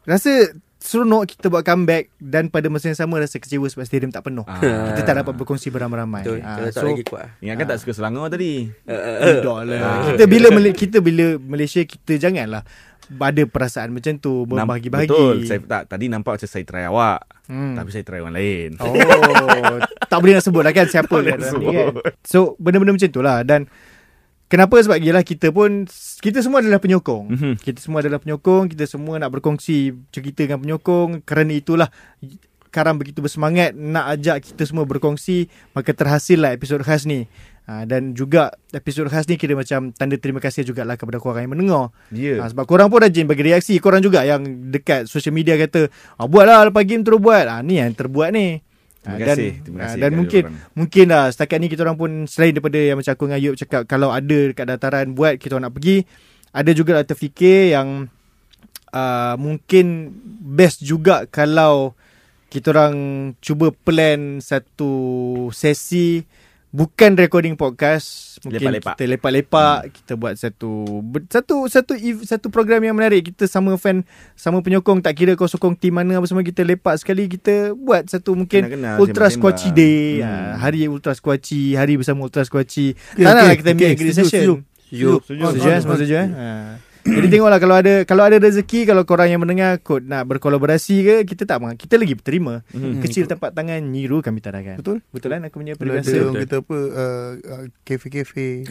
Rasa seronok kita buat comeback dan pada masa yang sama rasa kecewa sebab stadium tak penuh. Ah. Kita tak dapat berkongsi beramai-ramai. Betul. Ah, so lagi kuat. Ingatkan tak suka Selangor tadi. tidak lah. Kita bila kita bila Malaysia kita janganlah ada perasaan macam tu berbahagi-bahagi. Betul. Saya tak tadi nampak macam saya try awak. Hmm. Tapi saya try orang lain. Oh, tak boleh nak sebut lah kan siapa Tak ni sebut. kan. So, benda-benda macam tu lah. Dan kenapa sebab yelah kita pun, kita semua adalah penyokong. Mhm. Kita semua adalah penyokong, kita semua nak berkongsi cerita dengan penyokong. Kerana itulah Karam begitu bersemangat nak ajak kita semua berkongsi, maka terhasil lah episod khas ni. Ha, dan juga episod khas ni kira macam tanda terima kasih jugalah kepada korang yang mendengar. Ya. Ha, sebab korang pun rajin bagi reaksi. Korang juga yang dekat social media kata, ah, buatlah lepas game terus buat. Ha, ni yang terbuat ni. Terima Ah, kasih. Dan, Terima kasih dan mungkin korang. mungkin lah setakat ni kita orang pun selain daripada yang macam aku dengan Ayub cakap kalau ada dekat dataran buat kita orang nak pergi ada juga lah terfikir yang uh, mungkin best juga kalau kita orang cuba plan satu sesi bukan recording podcast mungkin Lepak-lepak. kita lepak-lepak hmm. kita buat satu satu satu satu program yang menarik kita sama fan sama penyokong tak kira kau sokong tim mana apa semua kita lepak sekali kita buat satu mungkin Kenal-kenal, Ultra. Squatchy Day Hmm. hmm. hari Ultra Squatchy hari bersama Ultra Squatchy Okay, tak nak okay, lah kita okay, agree setuju, session. Setuju. Setuju, setuju, eh? Jadi tengoklah kalau ada kalau ada rezeki kalau korang yang mendengar kod nak berkolaborasi ke kita tak meng- kita lagi berterima. Mhm. Kecil tempat tangan nyiru kami tadahkan. Betul. Betul kan aku punya peribahasa. orang kata apa uh, uh, Cafe-cafe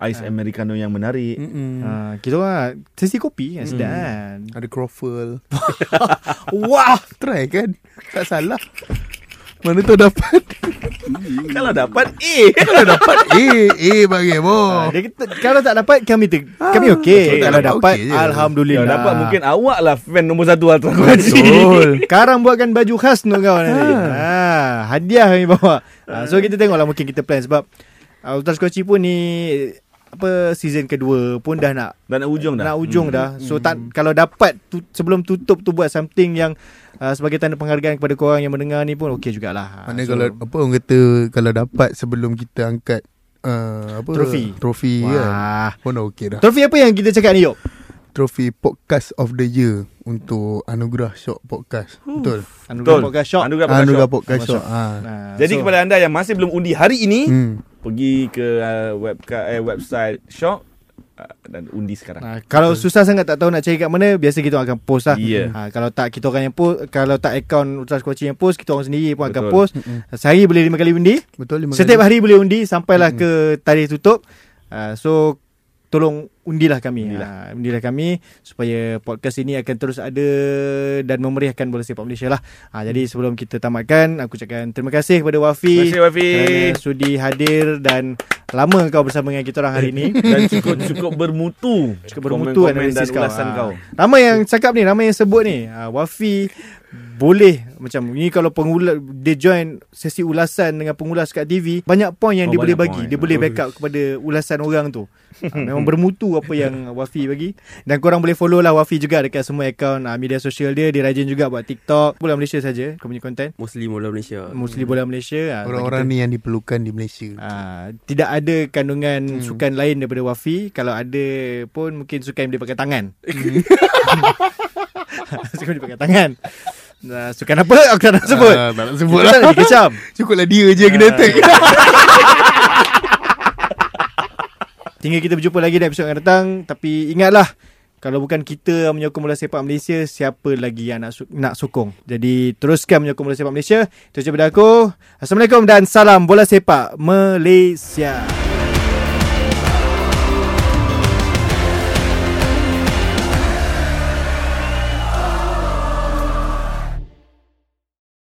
Ais americano yang menarik. Mm-mm. Ha, kita orang sesi kopi kan sedap kan. Ada croffle [laughs] [laughs] Wah, Try kan Tak salah Mana tu dapat [laughs] Kalau dapat eh. Kalau dapat Eh Eh bagi Ha, boh dia kata, kalau tak dapat kami ter, kami okey. okey. Kalau Dapat je. alhamdulillah. Kalau dapat mungkin awak lah fan nombor satu Ultra Kuaci. Betul Sekarang buatkan baju khas untuk kau nanti. Ha, hadiah kami bawa. Ha, so kita tengoklah mungkin kita plan sebab Ultra Squatchy pun ni apa season kedua pun dah nak Dah nak ujung dah. nak ujung hmm. dah. So tak kalau dapat tu, sebelum tutup tu buat something yang uh, sebagai tanda penghargaan kepada korang yang mendengar ni pun okey jugalah. Mana so, kalau Apa orang kata Kalau dapat sebelum kita angkat uh, apa Trofi. Trofi kan Wah. Pun dah okey dah Trofi apa yang kita cakap ni Yop? Trofi Podcast of the Year Untuk Anugerah Shock Podcast Betul Anugerah Betul. Podcast Shock. Anugerah Podcast Anugerah Shock. Podcast Masuk. Shock ha. Nah, Jadi so, kepada anda yang masih belum undi hari ini, hmm. Pergi ke uh, web eh, website Shock uh, dan undi sekarang. Nah, kalau susah sangat tak tahu nak cari kat mana, biasa kita akan post lah. Ya. Ha, kalau tak kita orang yang post, kalau tak akaun Ultra Squatchy yang post, kita orang sendiri pun akan Betul. post. Sehari boleh lima kali undi. Betul lima Setiap kali. hari boleh undi sampailah ke tarikh tutup. Uh, so tolong undilah kami. Undilah. Uh, undilah kami supaya podcast ini akan terus ada dan memeriahkan bola sepak Malaysia lah. Uh, jadi sebelum kita tamatkan, aku ucapkan terima kasih kepada Wafi. Terima kasih Wafi. Kerana sudi hadir dan Lama kau bersama dengan kita orang hari ni. [laughs] Dan cukup cukup bermutu. Cukup bermutu analisis kau. ulasan Ah. kau. Ramai yang cakap ni, ramai yang sebut ni. Uh, Wafi boleh macam ni kalau pengula dia join sesi ulasan dengan pengulas kat TV banyak point yang Oh, dia boleh bagi point. dia boleh backup kepada ulasan orang tu ha, [laughs] memang bermutu apa yang Wafi bagi dan korang boleh follow lah Wafi juga dekat semua akaun uh, media sosial dia dia rajin juga buat TikTok bola Malaysia saja kau punya content Muslim bola Malaysia. Muslim bola Malaysia ah, Orang-orang ni yang diperlukan di Malaysia. Tidak ada kandungan hmm. sukan lain daripada Wafi. Kalau ada pun mungkin sukan yang boleh pakai tangan. [laughs] sukan boleh pakai tangan. Nah, sukan apa? Aku tak nak sebut. Ah, tak nak sebut lah. tak nak dikecam. [laughs] Cukuplah dia je yang kena attack. [laughs] Tinggal kita berjumpa lagi di episod yang datang. Tapi ingatlah, kalau bukan kita yang menyokong bola sepak Malaysia, siapa lagi yang nak, nak sokong. Jadi teruskan menyokong bola sepak Malaysia. Itu saja aku. Assalamualaikum dan salam bola sepak Malaysia.